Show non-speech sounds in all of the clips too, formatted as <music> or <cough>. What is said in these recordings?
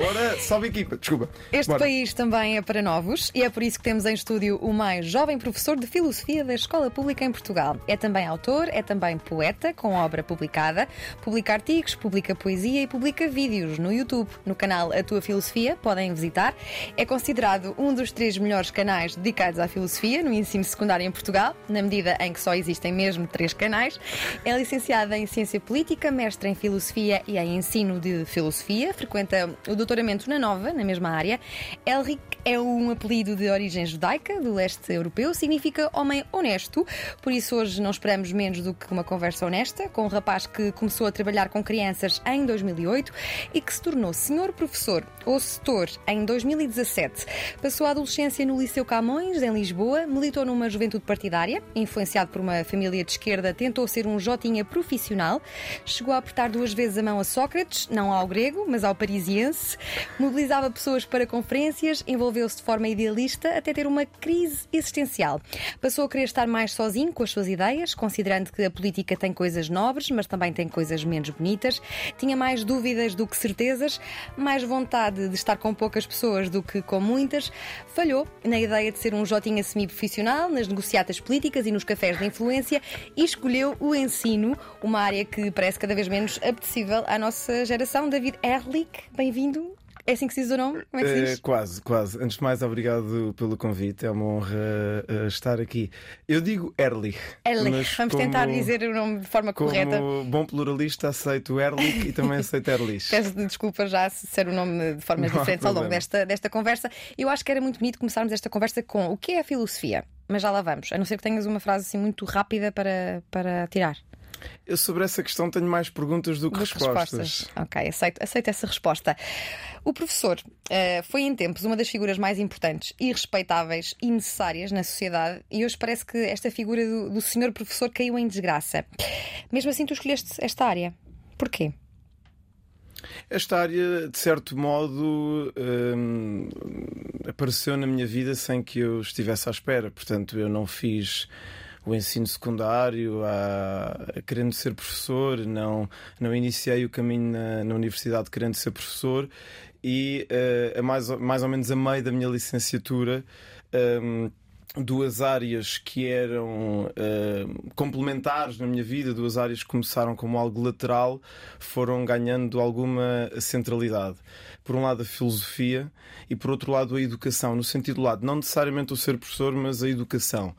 Bora, salve equipa, desculpa. Este Bora. país também é para novos e é por isso que temos em estúdio o mais jovem professor de filosofia da Escola Pública em Portugal. É também autor, é também poeta, com obra publicada, publica artigos, publica poesia e publica vídeos no YouTube, no canal A Tua Filosofia, podem visitar. É considerado um dos três melhores canais dedicados à filosofia no ensino secundário em Portugal, na medida em que só existem mesmo três canais. É licenciada em Ciência Política, mestre em Filosofia e em Ensino de Filosofia, frequenta o doutoramento na Nova, na mesma área. Elric é um apelido de origem judaica, do leste europeu, significa homem honesto, por isso hoje não esperamos menos do que uma conversa honesta com um rapaz que começou a trabalhar com crianças em 2008 e que se tornou senhor professor ou setor em 2017. Passou a adolescência no Liceu Camões, em Lisboa, militou numa juventude partidária, influenciado por uma família de esquerda, tentou ser um jotinha profissional, chegou a apertar duas vezes a mão a Sócrates, não ao grego, mas ao parisiense, mobilizava pessoas para conferências, envolveu-se de forma idealista até ter uma crise existencial. Passou a querer estar mais sozinho com as suas ideias, considerando que a política tem coisas nobres, mas também tem coisas menos bonitas. Tinha mais dúvidas do que certezas, mais vontade de estar com poucas pessoas do que com muitas. Falhou na ideia de ser um jotinha semi-profissional, nas negociatas políticas e nos cafés de influência e escolheu o ensino, uma área que parece cada vez menos apetecível à nossa geração. David Erlich, bem-vindo. É assim que se diz o nome? Como é que se Eh, diz? quase, quase. Antes de mais, obrigado pelo convite. É uma honra eh, estar aqui. Eu digo Erlich. Erlich. Vamos como- tentar dizer o nome de forma Como correta. bom pluralista, aceito Erlich e também <laughs> aceito Erlich. Peço desculpa já se ser o nome de formas Não diferentes ao longo desta, desta conversa. Eu acho que era muito bonito começarmos esta conversa com o que é a filosofia. Mas já lá vamos, a não ser que tenhas uma frase assim muito rápida para, para tirar. Eu sobre essa questão tenho mais perguntas do que Duas respostas. Ok, aceito, aceito essa resposta. O professor eh, foi em tempos uma das figuras mais importantes e respeitáveis e necessárias na sociedade e hoje parece que esta figura do, do senhor professor caiu em desgraça. Mesmo assim, tu escolheste esta área. Porquê? Esta área, de certo modo, hum, apareceu na minha vida sem que eu estivesse à espera. Portanto, eu não fiz o ensino secundário a, a querendo ser professor, não, não iniciei o caminho na, na universidade querendo ser professor e a mais, mais ou menos a meio da minha licenciatura. hum, duas áreas que eram eh, complementares na minha vida, duas áreas que começaram como algo lateral, foram ganhando alguma centralidade. Por um lado, a filosofia e por outro lado, a educação. No sentido lado, não necessariamente o ser professor, mas a educação.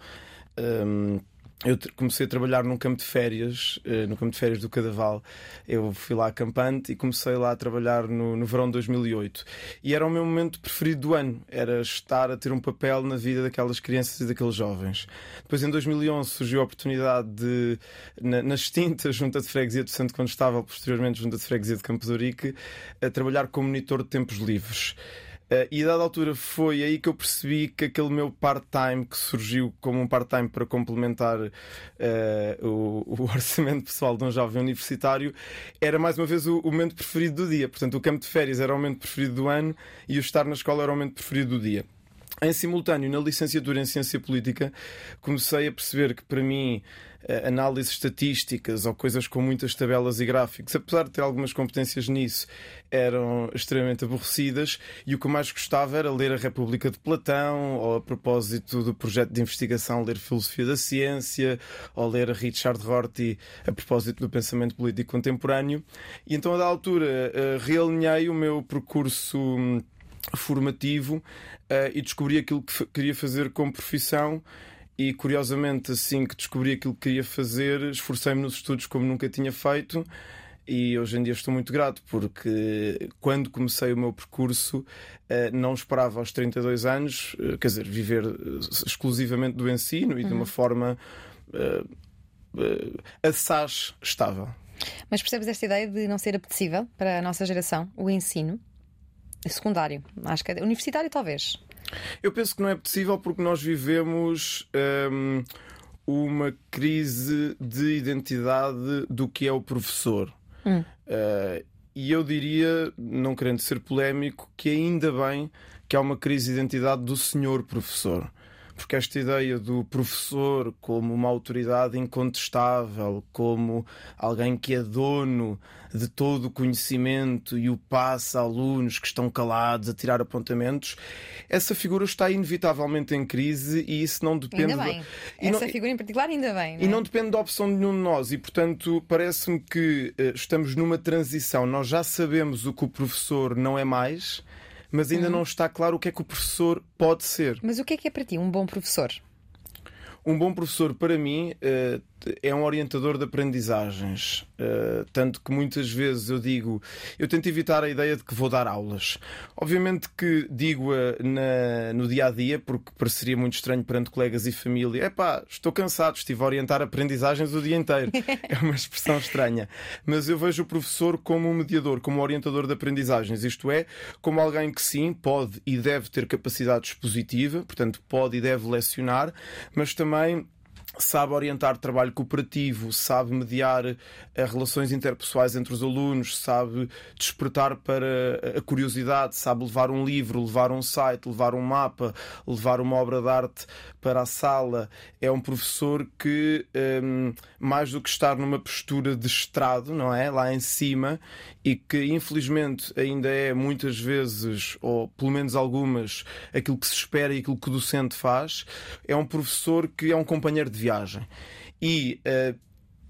Hum, eu comecei a trabalhar num campo de férias, eh, no campo de férias do Cadaval. Eu fui lá acampante e comecei lá a trabalhar no, no verão de 2008. E era o meu momento preferido do ano, era estar a ter um papel na vida daquelas crianças e daqueles jovens. Depois, em 2011, surgiu a oportunidade de, na, na extinta <laughs> Junta de Freguesia de Santo Condestável, posteriormente Junta de Freguesia de Campo de Ourique, a trabalhar como monitor de tempos livres. Uh, e dada altura foi aí que eu percebi que aquele meu part-time que surgiu como um part-time para complementar uh, o, o <laughs> orçamento pessoal de um jovem universitário era mais uma vez o, o momento preferido do dia. Portanto, o campo de férias era o momento preferido do ano e o estar na escola era o momento preferido do dia. Em simultâneo, na licenciatura em Ciência Política, comecei a perceber que, para mim, eh, análises estatísticas ou coisas com muitas tabelas e gráficos, apesar de ter algumas competências nisso, eram extremamente aborrecidas e o que eu mais gostava era ler a República de Platão, ou a propósito do projeto de investigação, ler Filosofia da Ciência, ou ler Richard Rorty a propósito do pensamento político contemporâneo. E então, a da altura, eh, realinhei o meu percurso. hum, formativo eh, e descobri aquilo que queria fazer como profissão e curiosamente assim que descobri aquilo que queria fazer esforcei-me nos estudos como nunca tinha feito e hoje em dia estou muito grato porque quando comecei o meu percurso eh, não esperava aos 32 anos eh, quer dizer, viver eh, exclusivamente do ensino e de uma forma eh, eh, assaz estável Mas percebes esta ideia de não ser apetecível para a nossa geração, o ensino? Secundário, acho que é universitário talvez. Eu penso que não é possível porque nós vivemos hum, uma crise de identidade do que é o professor. Hum. Uh, e eu diria, não querendo ser polémico, que ainda bem que há uma crise de identidade do senhor professor porque esta ideia do professor como uma autoridade incontestável, como alguém que é dono de todo o conhecimento e o passa a alunos que estão calados a tirar apontamentos, essa figura está inevitavelmente em crise e isso não depende. Ainda bem. Essa não... figura em particular, ainda bem. É? E não depende da opção de nenhum de nós. E, portanto, parece-me que uh, estamos numa transição. Nós já sabemos o que o professor não é mais mas ainda uhum. não está claro o que é que o professor pode ser. Mas o que é que é para ti um bom professor? Um bom professor, para mim, eh, é um orientador de aprendizagens. Uh, tanto que muitas vezes eu digo, eu tento evitar a ideia de que vou dar aulas. Obviamente que digo-a no dia a dia, porque pareceria muito estranho perante colegas e família. Epá, estou cansado, estive a orientar aprendizagens o dia inteiro. é uma expressão estranha. Mas eu vejo o professor como um mediador, como um orientador de aprendizagens. Isto é, como alguém que sim, pode e deve ter capacidade expositiva, portanto, pode e deve lecionar, mas também sabe orientar trabalho cooperativo, sabe mediar eh, relações interpessoais entre os alunos, sabe despertar para a curiosidade, sabe levar um livro, levar um site, levar um mapa, levar uma obra de arte para a sala. É um professor que, um, mais do que estar numa postura de estrado, não é? Lá em cima, e que infelizmente ainda é muitas vezes, ou pelo menos algumas, aquilo que se espera e aquilo que o docente faz, é um professor que é um companheiro de viagem. E uh,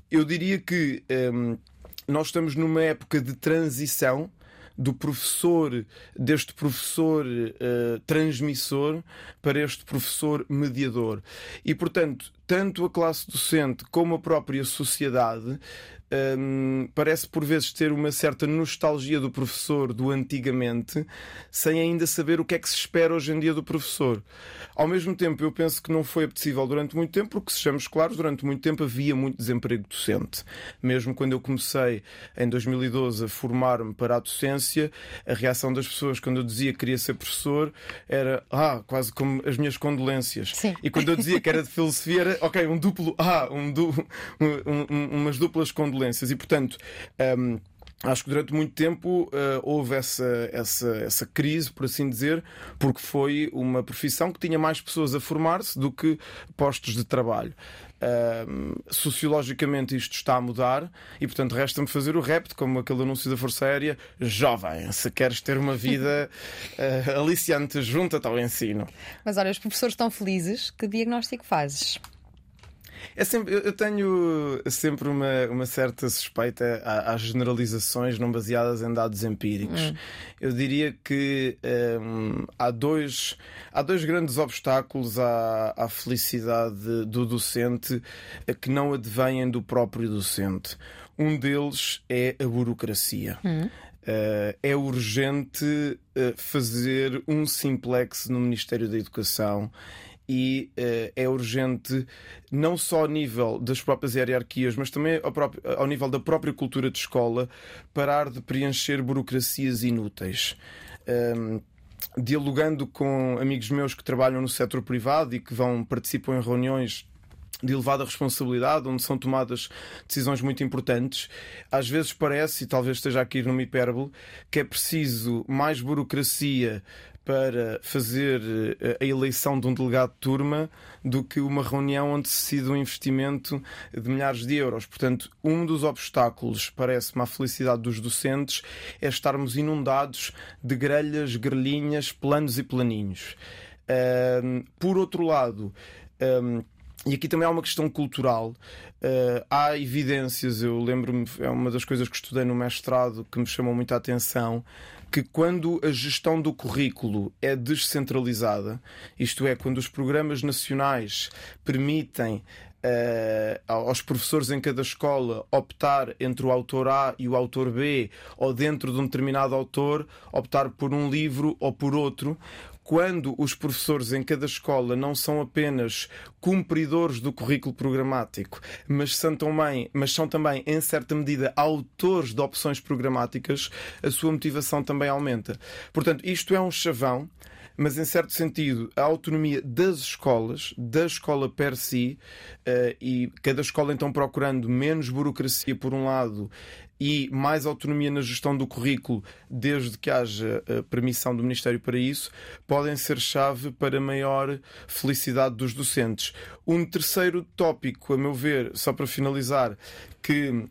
eu diria que um, nós estamos numa época de transição do professor, deste professor uh, transmissor para este professor mediador. E, portanto, tanto a classe docente como a própria sociedade um, parece por vezes ter uma certa nostalgia do professor do antigamente, sem ainda saber o que é que se espera hoje em dia do professor. Ao mesmo tempo, eu penso que não foi possível durante muito tempo, porque, sejamos claros, durante muito tempo havia muito desemprego docente. Mesmo quando eu comecei em 2012 a formar-me para a docência, a reação das pessoas quando eu dizia que queria ser professor era ah, quase como as minhas condolências. Sim. E quando eu dizia que era de filosofia, era ok, um duplo ah, um, du, <laughs> um, um, umas duplas condolências e, portanto. Um, Acho que durante muito tempo uh, houve essa, essa, essa crise, por assim dizer, porque foi uma profissão que tinha mais pessoas a formar-se do que postos de trabalho. Uh, sociologicamente isto está a mudar e, portanto, resta-me fazer o repto, como aquele anúncio da Força Aérea: jovem, se queres ter uma vida uh, <laughs> aliciante, junta-te ao ensino. Mas olha, os professores estão felizes, que diagnóstico fazes? É sempre, eu tenho sempre uma, uma certa suspeita às generalizações não baseadas em dados empíricos. Hum. Eu diria que um, há, dois, há dois grandes obstáculos à, à felicidade do docente que não advêm do próprio docente. Um deles é a burocracia. Hum. Uh, é urgente uh, fazer um simplex no Ministério da Educação e uh, é urgente não só ao nível das próprias hierarquias, mas também ao, próprio, ao, nível da própria cultura de escola, parar de preencher burocracias inúteis. Um, dialogando com amigos meus que trabalham no setor privado e que vão participam em reuniões de elevada responsabilidade, onde são tomadas decisões muito importantes. Às vezes parece, e talvez esteja aqui numa hipérbole, que é preciso mais burocracia para fazer eh, a eleição de um delegado de turma do que uma reunião onde se decide um investimento de milhares de euros. Portanto, um dos obstáculos, parece-me, à felicidade dos docentes é estarmos inundados de grelhas, grelhinhas, planos e planinhos. por outro lado, e aqui também há uma questão cultural. Uh, há evidências, eu lembro-me, é uma das coisas que estudei no mestrado que me chamou muita atenção, que quando a gestão do currículo é descentralizada, isto é, quando os programas nacionais permitem Uh, aos professores em cada escola optar entre o autor A e o autor B, ou dentro de um determinado autor, optar por um livro ou por outro, quando os professores em cada escola não são apenas cumpridores do currículo programático, mas são também, mas são também em certa medida, autores de opções programáticas, a sua motivação também aumenta. Portanto, isto é um chavão mas em certo sentido a autonomia das escolas, da escola per si, uh, e cada escola então procurando menos burocracia por um lado e mais autonomia na gestão do currículo, desde que haja a permissão do Ministério para isso, podem ser chave para maior felicidade dos docentes. Um terceiro tópico, a meu ver, só para finalizar, que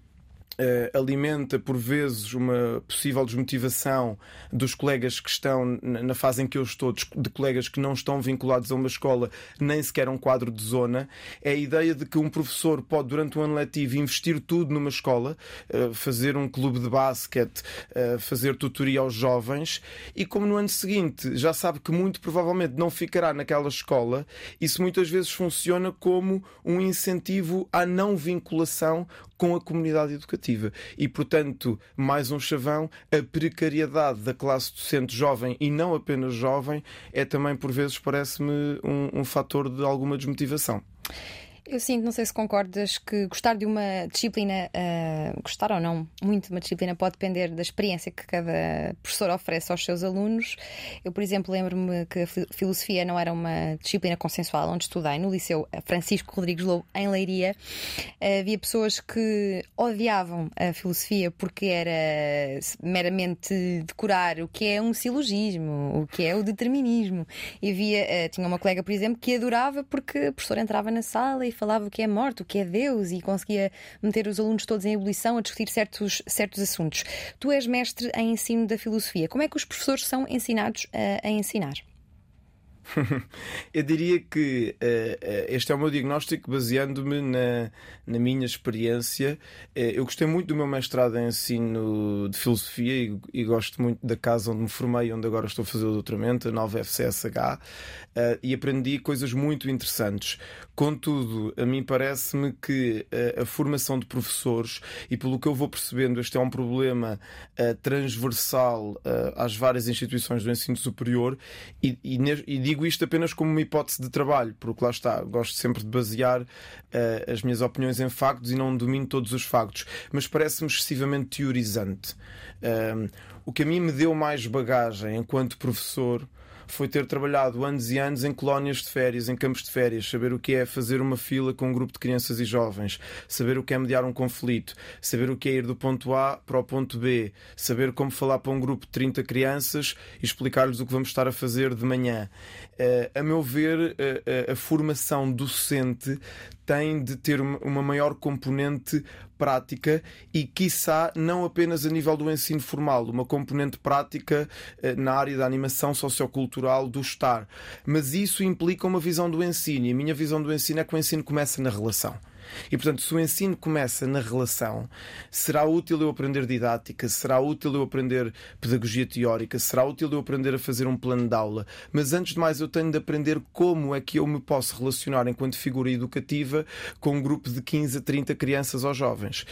Uh, alimenta por vezes uma possível desmotivação dos colegas que estão na fase em que eu estou, de colegas que não estão vinculados a uma escola, nem sequer a um quadro de zona, é a ideia de que um professor pode, durante um ano letivo, investir tudo numa escola, uh, fazer um clube de basquete, uh, fazer tutoria aos jovens, e como no ano seguinte já sabe que muito provavelmente não ficará naquela escola, isso muitas vezes funciona como um incentivo à não vinculação com a comunidade educativa. E, portanto, mais um chavão, a precariedade da classe docente jovem e não apenas jovem é também, por vezes, parece-me um, um fator de alguma desmotivação. Eu sinto, não sei se concordas, que gostar de uma disciplina, uh, gostar ou não muito de uma disciplina, pode depender da experiência que cada professor oferece aos seus alunos. Eu, por exemplo, lembro-me que a filosofia não era uma disciplina consensual onde estudei, no Liceu Francisco Rodrigues Lobo, em Leiria. Uh, havia pessoas que odiavam a filosofia porque era meramente decorar o que é um silogismo, o que é o determinismo. E havia, uh, tinha uma colega, por exemplo, que adorava porque a professora entrava na sala e falava o que é morte, o que é Deus e conseguia meter os alunos todos em ebulição a discutir certos, certos assuntos. Tu és mestre em ensino da filosofia. Como é que os professores são ensinados a, a ensinar? <laughs> Eu diria que uh, este é o meu diagnóstico baseando-me na, na minha experiência. Uh, eu gostei muito do meu mestrado em ensino de filosofia e, e, gosto muito da casa onde me formei, onde agora estou a fazer o doutoramento, a nova FCSH, uh, e aprendi coisas muito interessantes. Contudo, a mim parece-me que a formação de professores, e pelo que eu vou percebendo, este é um problema transversal às várias instituições do ensino superior, e, e, e digo isto apenas como uma hipótese de trabalho, porque lá está, gosto sempre de basear as minhas opiniões em factos e não domino todos os factos, mas parece-me excessivamente teorizante. Uh, o que a mim me deu mais bagagem enquanto professor foi ter trabalhado anos e anos em colónias de férias, em campos de férias, saber o que é fazer uma fila com um grupo de crianças e jovens, saber o que é mediar um conflito, saber o que é ir do ponto A para o ponto B, saber como falar para um grupo de 30 crianças e explicar-lhes o que vamos estar a fazer de manhã. Uh, a meu ver, uh, a formação docente tem de ter uma maior componente prática e, quiçá, não apenas a nível do ensino formal, uma componente prática eh, na área da animação sociocultural do estar. Mas isso implica uma visão do ensino e a minha visão do ensino é que o ensino começa na relação. E, portanto, se o ensino começa na relação, será útil eu aprender didática, será útil eu aprender pedagogia teórica, será útil eu aprender a fazer um plano de aula. Mas, antes de mais, eu tenho de aprender como é que eu me posso relacionar enquanto figura educativa com um grupo de 15 a 30 crianças ou jovens.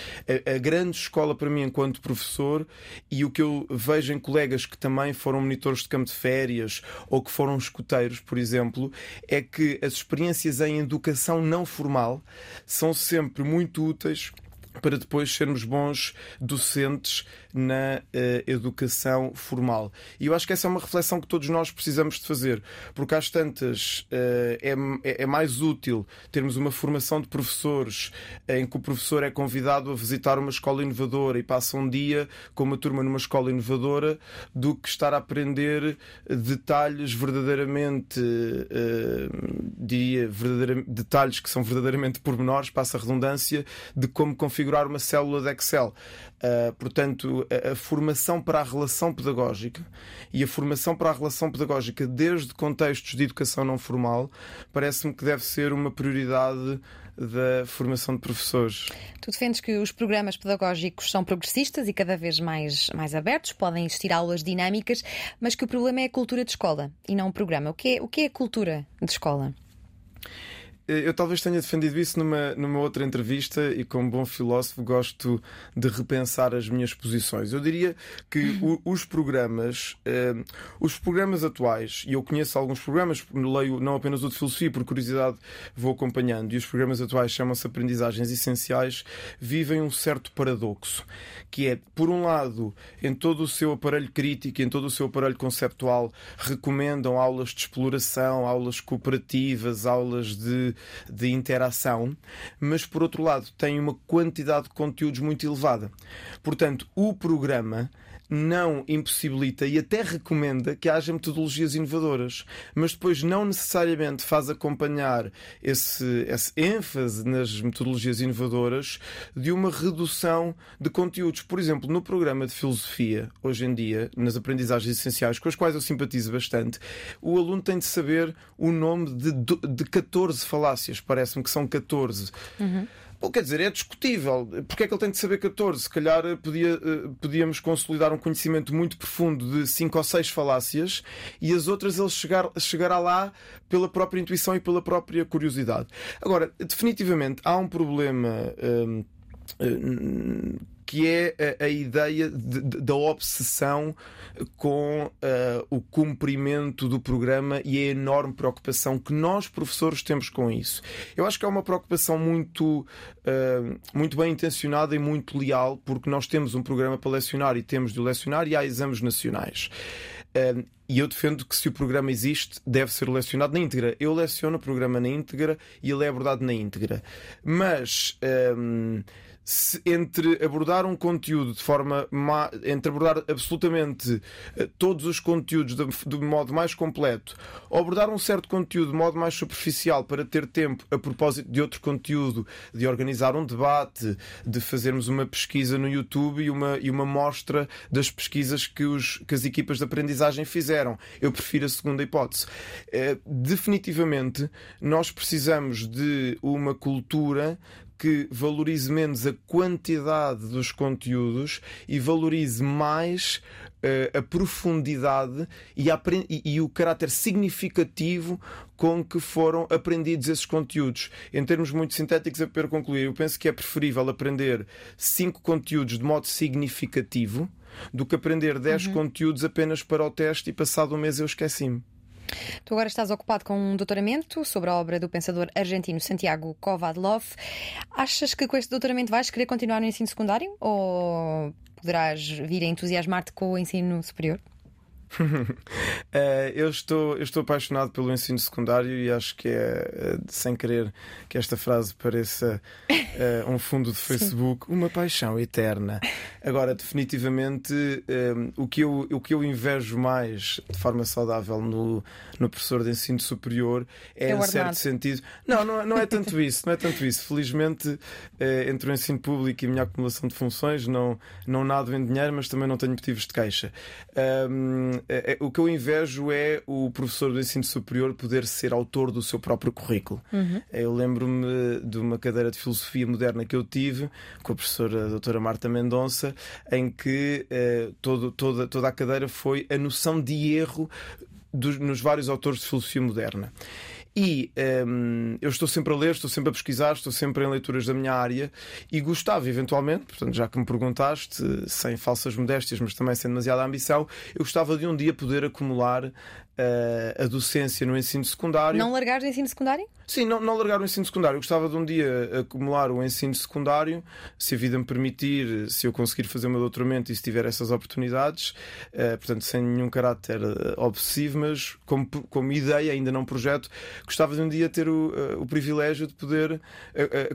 A, a grande escola para mim, enquanto professor, e o que eu vejo em colegas que também foram monitores de campo de férias ou que foram escuteiros, por exemplo, é que as experiências em educação não formal são são sempre muito úteis para depois sermos bons docentes na uh, educação formal. E eu acho que essa é uma reflexão que todos nós precisamos de fazer, porque às tantas uh, é, é, mais útil termos uma formação de professores em que o professor é convidado a visitar uma escola inovadora e passa um dia com uma turma numa escola inovadora do que estar a aprender detalhes verdadeiramente, uh, diria, detalhes que são verdadeiramente pormenores, passa a redundância, de como configurar uma célula de Excel. Uh, portanto, a, a, formação para a relação pedagógica e a formação para a relação pedagógica desde contextos de educação não formal parece-me que deve ser uma prioridade da formação de professores. Tu defendes que os programas pedagógicos são progressistas e cada vez mais, mais abertos, podem existir aulas dinâmicas, mas que o problema é a cultura de escola e não o programa. O que é, o que é a cultura de escola? Eh, eu talvez tenha defendido isso numa, numa outra entrevista e, como bom filósofo, gosto de repensar as minhas posições. Eu diria que o, os programas, eh, os programas atuais, e eu conheço alguns programas, leio não apenas o de filosofia, por curiosidade vou acompanhando, e os programas atuais chamam-se Aprendizagens Essenciais, vivem um certo paradoxo, que é, por um lado, em todo o seu aparelho crítico, em todo o seu aparelho conceptual, recomendam aulas de exploração, aulas cooperativas, aulas de, de interação, mas por outro lado têm uma quantidade de conteúdos muito elevada. Portanto, o programa não impossibilita e até recomenda que haja metodologias inovadoras, mas depois não necessariamente faz acompanhar esse, esse ênfase nas metodologias inovadoras de uma redução de conteúdos. Por exemplo, no programa de filosofia, hoje em dia, nas aprendizagens essenciais, com as quais eu simpatizo bastante, o aluno tem de saber o nome de, de 14 falácias, parece-me que são 14. Uhum. Bom, quer dizer, é discutível. Porque é que ele tem de saber 14? Se calhar podia, eh, podíamos consolidar um conhecimento muito profundo de 5 ou 6 falácias e as outras ele chegar, chegará lá pela própria intuição e pela própria curiosidade. Agora, definitivamente, há um problema. Hum, hum, que é a, a ideia de, de, da obsessão com uh, o cumprimento do programa e a enorme preocupação que nós, professores, temos com isso. Eu acho que é uma preocupação muito, uh, muito bem intencionada e muito leal, porque nós temos um programa para lecionar e temos de lecionar e há exames nacionais. Uh, e eu defendo que se o programa existe, deve ser lecionado na íntegra. Eu leciono o programa na íntegra e ele é abordado na íntegra. Mas entre abordar um conteúdo de forma má, entre abordar absolutamente uh, todos os conteúdos de, de, modo mais completo ou abordar um certo conteúdo de modo mais superficial para ter tempo a propósito de outro conteúdo, de organizar um debate, de fazermos uma pesquisa no YouTube e uma, e uma mostra das pesquisas que, os, que as equipas de aprendizagem fizeram. Eu prefiro a segunda hipótese. Uh, definitivamente, nós precisamos de uma cultura que valorize menos a quantidade dos conteúdos e valorize mais uh, a profundidade e, a, e, e, o caráter significativo com que foram aprendidos esses conteúdos. Em termos muito sintéticos, para concluir, eu penso que é preferível aprender cinco conteúdos de modo significativo do que aprender 10 uhum. conteúdos apenas para o teste e passado um mês eu esqueci-me. Tu agora estás ocupado com um doutoramento sobre a obra do pensador argentino Santiago Kovadlov. Achas que com este doutoramento vais querer continuar no ensino secundário ou poderás vir a entusiasmar-te com o ensino superior? Uh, <laughs> eu, estou, eu estou apaixonado pelo ensino secundário e acho que é, uh, sem querer que esta frase pareça uh, um fundo de Facebook, Sim. uma paixão eterna. Agora, definitivamente, o, que eu, o que eu invejo mais de forma saudável no, no professor de ensino superior é, em certo sentido. Não, não, não é tanto <laughs> isso, não é tanto isso. Felizmente, entre o ensino público e a minha acumulação de funções, não, não nado em dinheiro, mas também não tenho motivos de queixa. É, é, o que eu invejo é o professor do ensino superior poder ser autor do seu próprio currículo. Uhum. Eu lembro-me de uma cadeira de filosofia moderna que eu tive com a professora a doutora Marta Mendonça, em que eh, todo, toda, toda a cadeira foi a noção de erro dos, nos vários autores de filosofia moderna. E um, eu estou sempre a ler, estou sempre a pesquisar, estou sempre em leituras da minha área. E gostava, eventualmente, portanto, já que me perguntaste, sem falsas modéstias, mas também sem demasiada ambição, eu gostava de um dia poder acumular a docência no ensino secundário. Não largar o ensino secundário? Sim, não, não largar o ensino secundário. Eu gostava de um dia acumular o ensino secundário, se a vida me permitir, se eu conseguir fazer o meu doutoramento e se tiver essas oportunidades, uh, portanto, sem nenhum caráter uh, obsessivo, mas como, como ideia, ainda não projeto, gostava de um dia ter o, uh, o privilégio de poder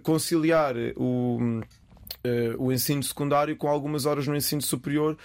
conciliar o. Uh, o ensino secundário com algumas horas no ensino superior,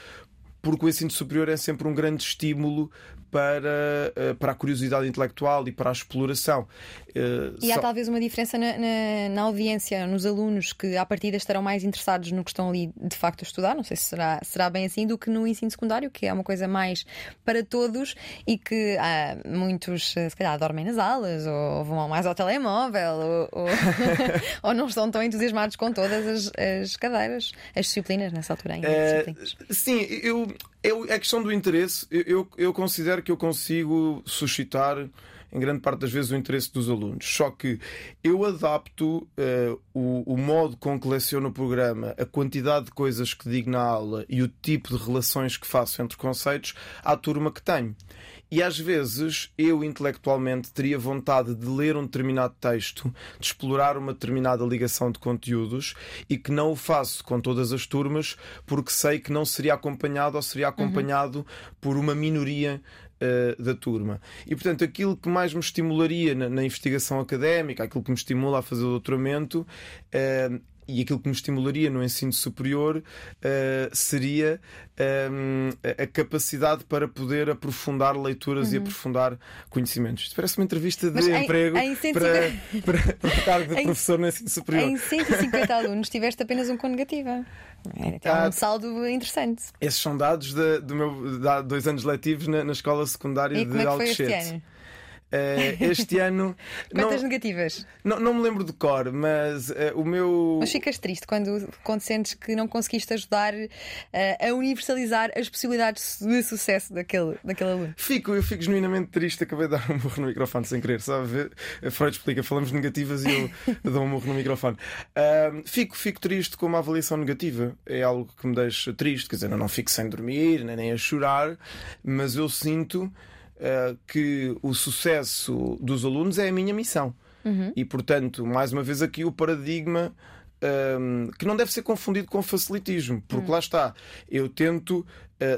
porque o ensino superior é sempre um grande estímulo para, eh, para a curiosidade intelectual e para a exploração. Eh, e há Só... talvez uma diferença na, na, na, audiência, nos alunos que à partida estarão mais interessados no que estão ali de facto a estudar, não sei se será, será bem assim, do que no ensino secundário, que é uma coisa mais para todos e que há muitos, se calhar, dormem nas aulas ou vão mais ao telemóvel ou, ou, <laughs> <laughs> ou não estão tão entusiasmados com todas as, as cadeiras, as disciplinas nessa altura ainda. É, sim, eu, eu, é questão do interesse. Eu, eu considero que eu consigo suscitar em grande parte das vezes, o interesse dos alunos. Só que eu adapto uh, o, o, modo com que leciono o programa, a quantidade de coisas que digo na aula e o tipo de relações que faço entre conceitos à turma que tenho. E às vezes eu intelectualmente teria vontade de ler um determinado texto, de explorar uma determinada ligação de conteúdos e que não o faço com todas as turmas porque sei que não seria acompanhado ou seria acompanhado uhum. por uma minoria Uh, da turma. E portanto, aquilo que mais me estimularia na, na, investigação académica, aquilo que me estimula a fazer o doutoramento, uh, e aquilo que me estimularia no ensino superior uh, seria um, ehm, a capacidade para poder aprofundar leituras uhum. e aprofundar conhecimentos. Isto parece uma entrevista de Mas emprego em, em 150... para, <laughs> para, para o cargo de <laughs> em, professor no ensino superior. Em 150 alunos tiveste apenas um com negativa. É, um saldo interessante. Esses são dados de, do meu de dois anos letivos na, na escola secundária e de como é? Uh, este <laughs> ano. Quantas não, negativas? Não, não me lembro de cor, mas uh, o meu. Mas ficas triste quando, quando sentes que não conseguiste ajudar uh, a universalizar as possibilidades de sucesso daquele, daquele aluno? Fico, eu fico genuinamente triste. Acabei de dar um morro no microfone sem querer, sabe? Freud explica, falamos negativas e eu <laughs> dou um morro no microfone. fico, fico triste com uma avaliação negativa. É algo que me deixa triste, quer dizer, eu não fico sem dormir, nem a chorar, mas eu sinto. Eh, que o sucesso dos alunos é a minha missão. Uhum. E, portanto, mais uma vez aqui o paradigma. Um, ehm, que não deve ser confundido com facilitismo, porque uhum. lá está, eu tento uh,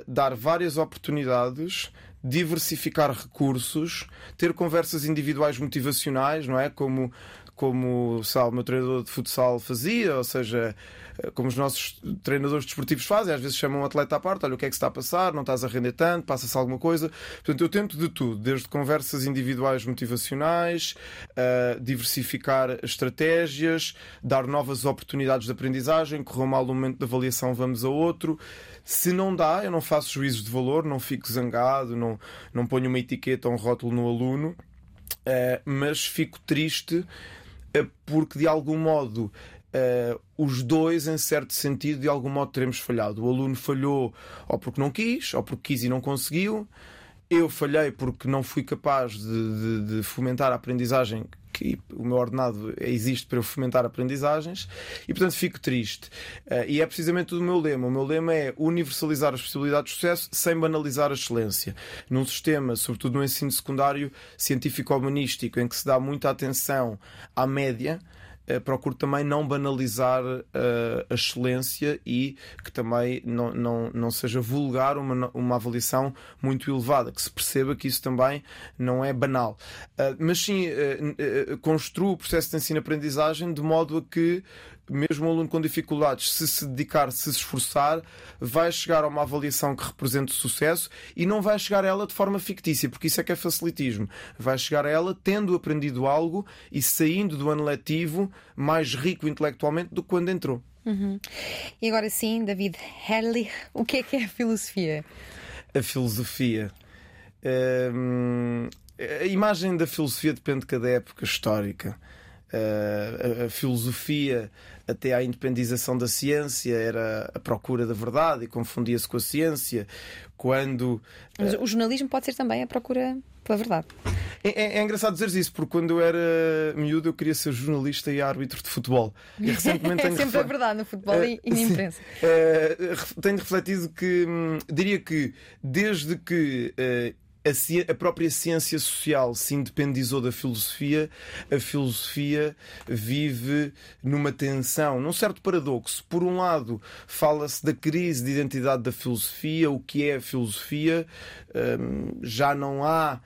dar várias oportunidades, diversificar recursos, ter conversas individuais motivacionais, não é? Como, como sabe, o meu treinador de futsal fazia, ou seja, como os nossos treinadores desportivos fazem, às vezes chamam um atleta à parte, olha o que é que está a passar, não estás a render tanto, passa-se alguma coisa. Portanto, eu tento de tudo, desde conversas individuais motivacionais, uh, diversificar estratégias, dar novas oportunidades de aprendizagem, correu mal no momento de avaliação, vamos a outro. Se não dá, eu não faço juízos de valor, não fico zangado, não, não ponho uma etiqueta ou um rótulo no aluno, uh, mas fico triste porque de algum modo Uh, os dois, em certo sentido, de algum modo teremos falhado. O aluno falhou ou porque não quis, ou porque quis e não conseguiu. Eu falhei porque não fui capaz de, de, de fomentar a aprendizagem que o meu ordenado existe para eu fomentar aprendizagens e, portanto, fico triste. Uh, e é precisamente o meu lema. O meu lema é universalizar as possibilidades de sucesso sem banalizar a excelência. Num sistema, sobretudo no ensino secundário científico-humanístico, em que se dá muita atenção à média, procuro também não banalizar uh, a excelência e que também não, não, não seja vulgar uma, uma avaliação muito elevada, que se perceba que isso também não é banal. Uh, mas sim, construo o processo de ensino-aprendizagem de modo a que mesmo um aluno com dificuldades, se se dedicar, se se esforçar, vai chegar a uma avaliação que represente sucesso e não vai chegar a ela de forma fictícia, porque isso é que é facilitismo. Vai chegar a ela tendo aprendido algo e saindo do ano letivo mais rico intelectualmente do que quando entrou. Uhum. E agora sim, David Herrlich, o que é que é a filosofia? A filosofia. Hum, a imagem da filosofia depende de cada época histórica. Uh, a, a, filosofia até à independização da ciência era a procura da verdade e confundia-se com a ciência. Quando. Mas o jornalismo pode ser também a procura pela verdade. É, é, é engraçado dizer isso, porque quando eu era miúdo eu queria ser jornalista e árbitro de futebol. E <laughs> recentemente é sempre a verdade no futebol uh, e, na imprensa. Uh, tenho refletido que hum, diria que desde que uh, a, própria ciência social se independizou da filosofia, a filosofia vive numa tensão, num certo paradoxo. Por um lado, fala-se da crise de identidade da filosofia, o que é a filosofia, hum, já não há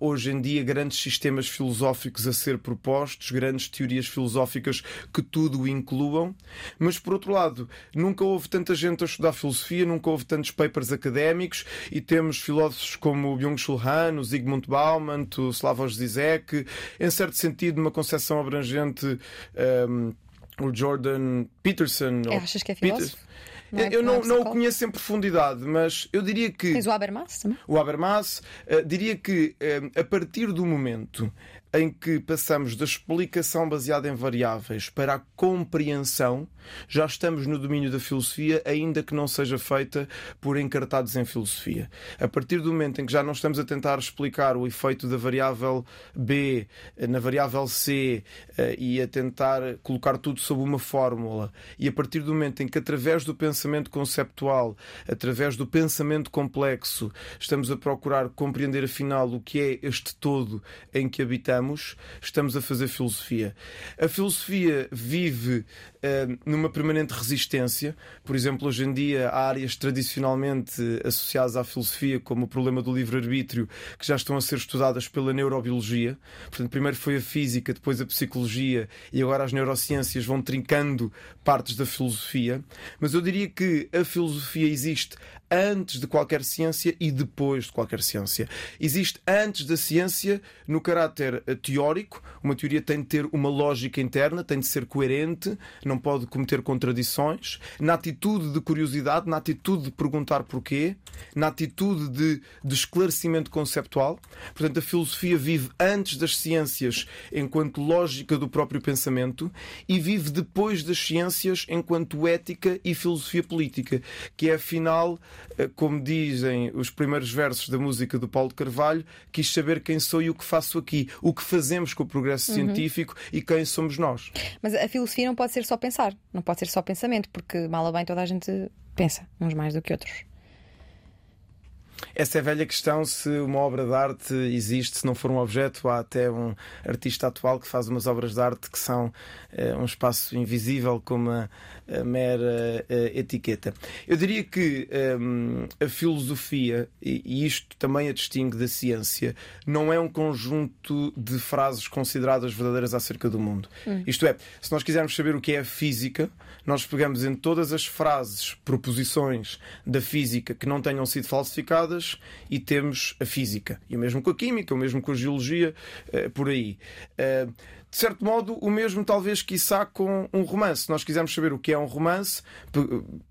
hoje em dia grandes sistemas filosóficos a ser propostos, grandes teorias filosóficas que tudo incluam, mas por outro lado, nunca houve tanta gente a estudar filosofia, nunca houve tantos papers académicos e temos filósofos como Byung-Chul Han, o Zygmunt Bauman, o Slavoj Zizek, em certo sentido, uma concepção abrangente, um, ehm, o Jordan Peterson. É, achas que é filósofo? Peter... Não é, eu não, não o conheço em profundidade, mas eu diria que. Tens o Habermas também? O Habermas, uh, diria que uh, a partir do momento em que passamos da explicação baseada em variáveis para a compreensão, já estamos no domínio da filosofia, ainda que não seja feita por encartados em filosofia. A partir do momento em que já não estamos a tentar explicar o efeito da variável B na variável C eh, e a tentar colocar tudo sob uma fórmula, e a partir do momento em que, através do pensamento conceptual, através do pensamento complexo, estamos a procurar compreender afinal o que é este todo em que habitamos, estamos a fazer filosofia. A filosofia vive numa permanente resistência. Por exemplo, hoje em dia há áreas tradicionalmente associadas à filosofia, como o problema do livre-arbítrio, que já estão a ser estudadas pela neurobiologia. Portanto, primeiro foi a física, depois a psicologia e agora as neurociências vão trincando partes da filosofia. Mas eu diria que a filosofia existe antes de qualquer ciência e depois de qualquer ciência. Existe antes da ciência no caráter eh, teórico. Uma teoria tem de ter uma lógica interna, tem de ser coerente, não pode cometer contradições. Na atitude de curiosidade, na atitude de perguntar porquê, na atitude de, de esclarecimento conceptual. Portanto, a filosofia vive antes das ciências enquanto lógica do próprio pensamento e vive depois das ciências enquanto ética e filosofia política, que é afinal eh, como dizem os primeiros versos da música do Paulo de Carvalho, quis saber quem sou e o que faço aqui, o que fazemos com o progresso uhum. científico e quem somos nós. Mas a filosofia não pode ser só pensar, não pode ser só pensamento, porque mal ou bem toda a gente pensa, uns mais do que outros. Essa é a velha questão se uma obra de arte existe, se não for um objeto. Há até um artista atual que faz umas obras de arte que são uh, um espaço invisível, como a, a mera uh, etiqueta. Eu diria que um, ehm, a filosofia, e, e isto também a distingue da ciência, não é um conjunto de frases consideradas verdadeiras acerca do mundo. Hum. Isto é, se nós quisermos saber o que é a física, nós pegamos em todas as frases, proposições da física que não tenham sido falsificadas e temos a física. E o mesmo com a química, o mesmo com a geologia, eh, por aí. Eh, de certo modo, o mesmo talvez quiçá com um romance. Se nós quisermos saber o que é um romance,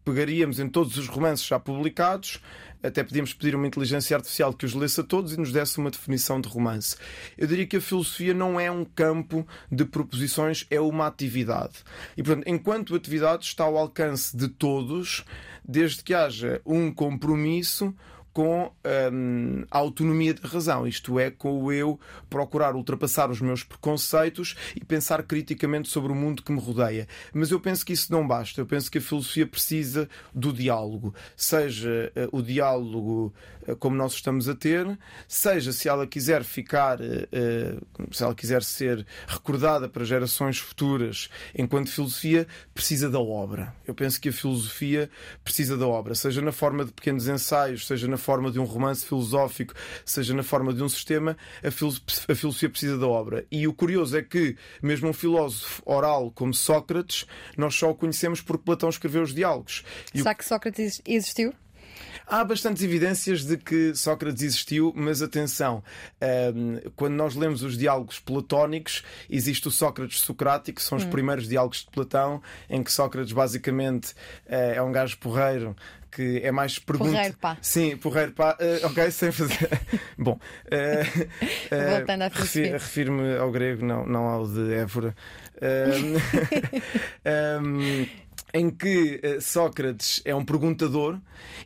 pegaríamos em todos os romances já publicados, até podíamos pedir uma inteligência artificial que os lesse a todos e nos desse uma definição de romance. Eu diria que a filosofia não é um campo de proposições, é uma atividade. E, portanto, enquanto atividade está ao alcance de todos, desde que haja um compromisso com hum, a autonomia da razão, isto é, com o eu procurar ultrapassar os meus preconceitos e pensar criticamente sobre o mundo que me rodeia. Mas eu penso que isso não basta. Eu penso que a filosofia precisa do diálogo, seja uh, o diálogo uh, como nós estamos a ter, seja se ela quiser ficar, uh, se ela quiser ser recordada para gerações futuras enquanto filosofia, precisa da obra. Eu penso que a filosofia precisa da obra, seja na forma de pequenos ensaios, seja na forma de um romance filosófico, seja na forma de um sistema, a, a filosofia precisa da obra. E o curioso é que, mesmo um filósofo oral como Sócrates, nós só o conhecemos porque Platão escreveu os diálogos. E Será o... que Sócrates existiu? Há bastantes evidências de que Sócrates existiu, mas atenção, um, quando nós lemos os diálogos platónicos, existe o Sócrates socrático, que são os hum. primeiros diálogos de Platão, em que Sócrates basicamente uh, é um gajo porreiro que é mais pergunta. Porreiro pá. Sim, porreiro pá. Uh, ok, <laughs> sem fazer. <laughs> Bom, uh, uh, voltando a refiro, refiro-me ao grego, não, não ao de Évora. um, <laughs> em que uh, Sócrates é um perguntador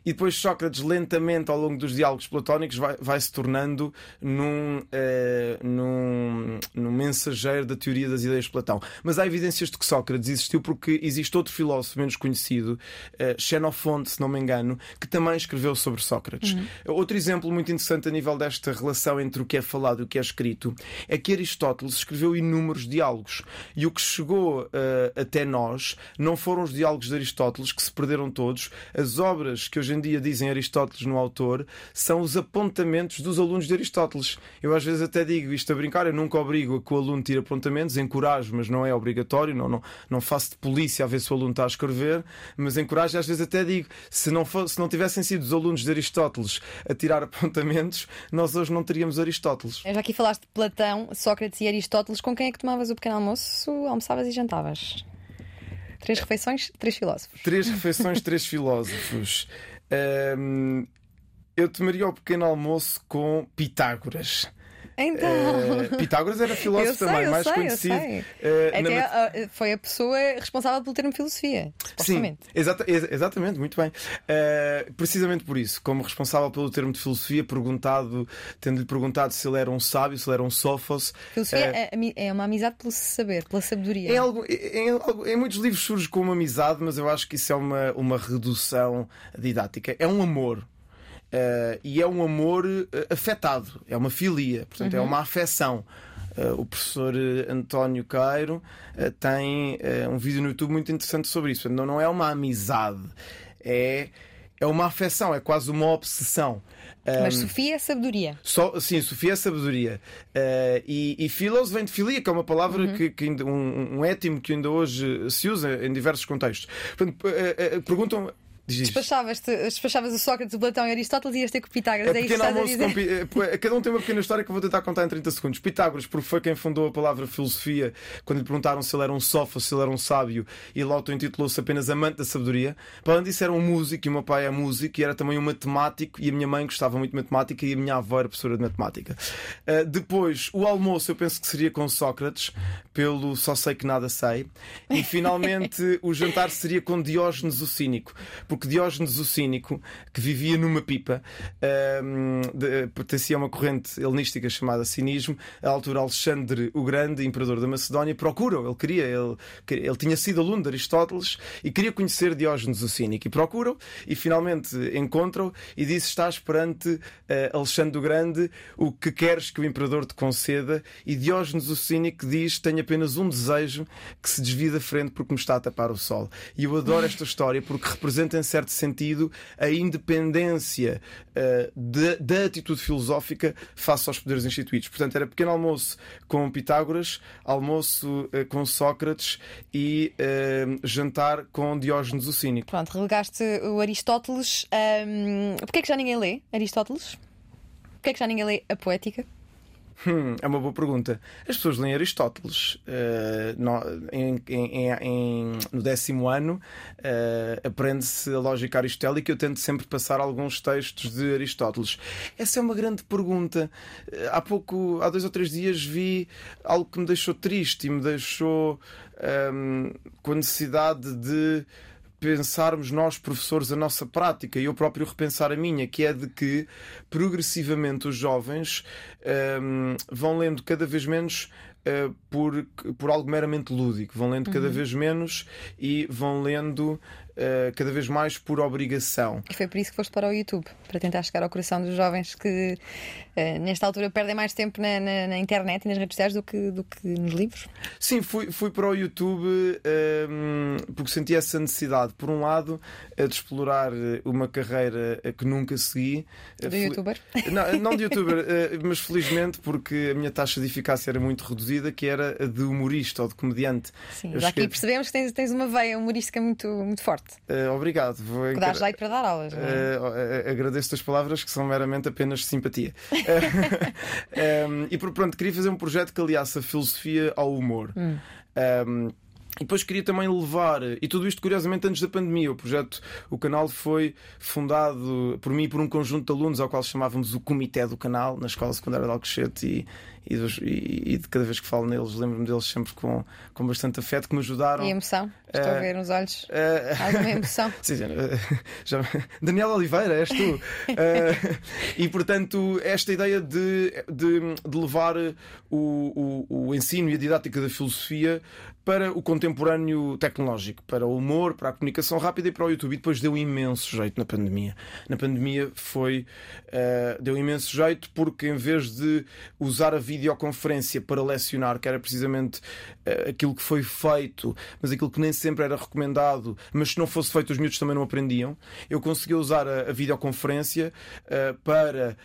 e depois Sócrates lentamente ao longo dos diálogos platónicos vai, vai se tornando num, uh, num, num, mensageiro da teoria das ideias de Platão. Mas há evidências de que Sócrates existiu porque existe outro filósofo menos conhecido, uh, Xenofonte, se não me engano, que também escreveu sobre Sócrates. Uhum. Outro exemplo muito interessante a nível desta relação entre o que é falado e o que é escrito é que Aristóteles escreveu inúmeros diálogos e o que chegou até nós não foram os diálogos de Aristóteles, que se perderam todos. As obras que hoje em dia dizem Aristóteles no autor são os apontamentos dos alunos de Aristóteles. Eu às vezes até digo isto a brincar, eu nunca obrigo a que o aluno tire apontamentos, encorajo, mas não é obrigatório, não, não, não faço de polícia a ver se o aluno está a escrever, mas encorajo às vezes até digo, se não, for, se não tivessem sido os alunos de Aristóteles a tirar <laughs> apontamentos, nós hoje não teríamos Aristóteles. Já aqui falaste de Platão, Sócrates e Aristóteles, com quem é que tomavas o pequeno almoço, almoçavas e jantavas? Três refeições, três filósofos. Três refeições, três filósofos. Um, eu tomaria o pequeno almoço com Pitágoras. Então. Uh, Pitágoras era <laughs> filósofo sei, também, mais sei, conhecido. Uh, Até uh, foi a pessoa responsável pelo termo filosofia. Sim, exata, ex exatamente, muito bem. Uh, precisamente por isso, como responsável pelo termo de filosofia, perguntado, tendo-lhe perguntado se ele era um sábio, se ele era um sófos. Filosofia é, é uma amizade pelo saber, pela sabedoria. Em, algo, em, em, em, muitos livros surge como amizade, mas eu acho que isso é uma, uma redução didática. É um amor. Uh, e é um amor uh, afetado, é uma filia, portanto, é uhum. é uma afecção. Uh, o professor António Cairo tem um vídeo no YouTube muito interessante sobre isso. Não, não é uma amizade, é, é uma afecção, é quase uma obsessão. Mas um, Sofia é sabedoria. Só, sim, Sofia é sabedoria. Uh, e, e filos vem de filia, que é uma palavra uhum. que, que um, um étimo que ainda hoje se usa em diversos contextos. Portanto, uh, uh, perguntam Despachavas, despachavas o Sócrates, o Platão e Aristóteles e ias ter com Pitágoras. É, é pequeno almoço com, é, Cada um tem uma pequena história que eu vou tentar contar em 30 segundos. Pitágoras, porque foi quem fundou a palavra filosofia, quando lhe perguntaram se ele era um sófo, se ele era um sábio, e ele auto-intitulou-se apenas amante da sabedoria. Para além disso, era um músico, e o meu pai é músico, e era também um matemático, e a minha mãe gostava muito de matemática, e a minha avó era professora de matemática. Uh, depois, o almoço, eu penso que seria com Sócrates, pelo Só Sei Que Nada Sei. E finalmente, <laughs> o jantar seria com Diógenes o Cínico, porque Diógenes o Cínico que vivia numa pipa, um, de, pertencia a uma corrente helenística chamada cinismo. A altura, Alexandre o Grande, imperador da Macedónia, procura ele queria, ele, ele tinha sido aluno de Aristóteles e queria conhecer Diógenes o Cínico. E procura e finalmente encontra-o e diz: Estás perante uh, Alexandre o Grande, o que queres que o imperador te conceda? E Diógenes o Cínico diz: Tenho apenas um desejo que se desvie da frente porque me está a tapar o sol. E eu adoro esta história porque representa, em certo sentido, a independência uh, da atitude filosófica face aos poderes instituídos. Portanto, era pequeno almoço com Pitágoras, almoço uh, com Sócrates e uh, jantar com Diógenes o Cínico. Pronto, relegaste o Aristóteles. Um, Porquê é que já ninguém lê Aristóteles? Porquê é que já ninguém lê a poética? Hum, é uma boa pergunta. As pessoas leem Aristóteles. Uh, no, em, em, em, no décimo ano uh, aprende-se a lógica aristotélica. Eu tento sempre passar alguns textos de Aristóteles. Essa é uma grande pergunta. Uh, há pouco, há dois ou três dias, vi algo que me deixou triste e me deixou um, com a necessidade de pensarmos nós, professores, a nossa prática e eu próprio repensar a minha, que é de que progressivamente os jovens um, vão lendo cada vez menos uh, por, por algo meramente lúdico, vão lendo cada uhum. vez menos e vão lendo uh, cada vez mais por obrigação. E foi por isso que foste para o YouTube, para tentar chegar ao coração dos jovens que, uh, nesta altura, perdem mais tempo na, na, na, internet e nas redes sociais do que, do que nos livros? Sim, fui, fui para o YouTube um, ehm, porque senti essa necessidade, por um lado, de explorar uma carreira que nunca segui. Do Fui... youtuber? <laughs> Não, não de youtuber, mas felizmente porque a minha taxa de eficácia era muito reduzida, que era a de humorista ou de comediante. Sim, já aqui percebemos que tens, tens uma veia humorística muito, muito forte. Uh, obrigado. Vou que dá jeito para dar aulas. Uh, agradeço as palavras que são meramente apenas simpatia. um, <laughs> e pronto, queria fazer um projeto que aliasse a filosofia ao humor. Hum. Um, e depois queria também levar, e tudo isto curiosamente antes da pandemia, o projeto, o canal foi fundado por mim e por um conjunto de alunos ao qual chamávamos o Comitê do Canal, na Escola Secundária de Alcochete, e, e, dos, e, e de cada vez que falo neles, lembro-me deles sempre com, com bastante afeto, que me ajudaram. E emoção? Estou uh, a ver nos olhos. Uh, Alguma <laughs> emoção? sim, uh, já, Daniel Oliveira, és tu. <laughs> e portanto, esta ideia de, de, de levar o, o, o ensino e a didática da filosofia para o contemporâneo tecnológico, para o humor, para a comunicação rápida e para o YouTube. E depois deu imenso jeito na pandemia. Na pandemia foi. Uh, deu imenso jeito porque, em vez de usar a videoconferência para lecionar, que era precisamente uh, aquilo que foi feito, mas aquilo que nem sempre era recomendado, mas se não fosse feito, os miúdos também não aprendiam, eu consegui usar a, a videoconferência uh, para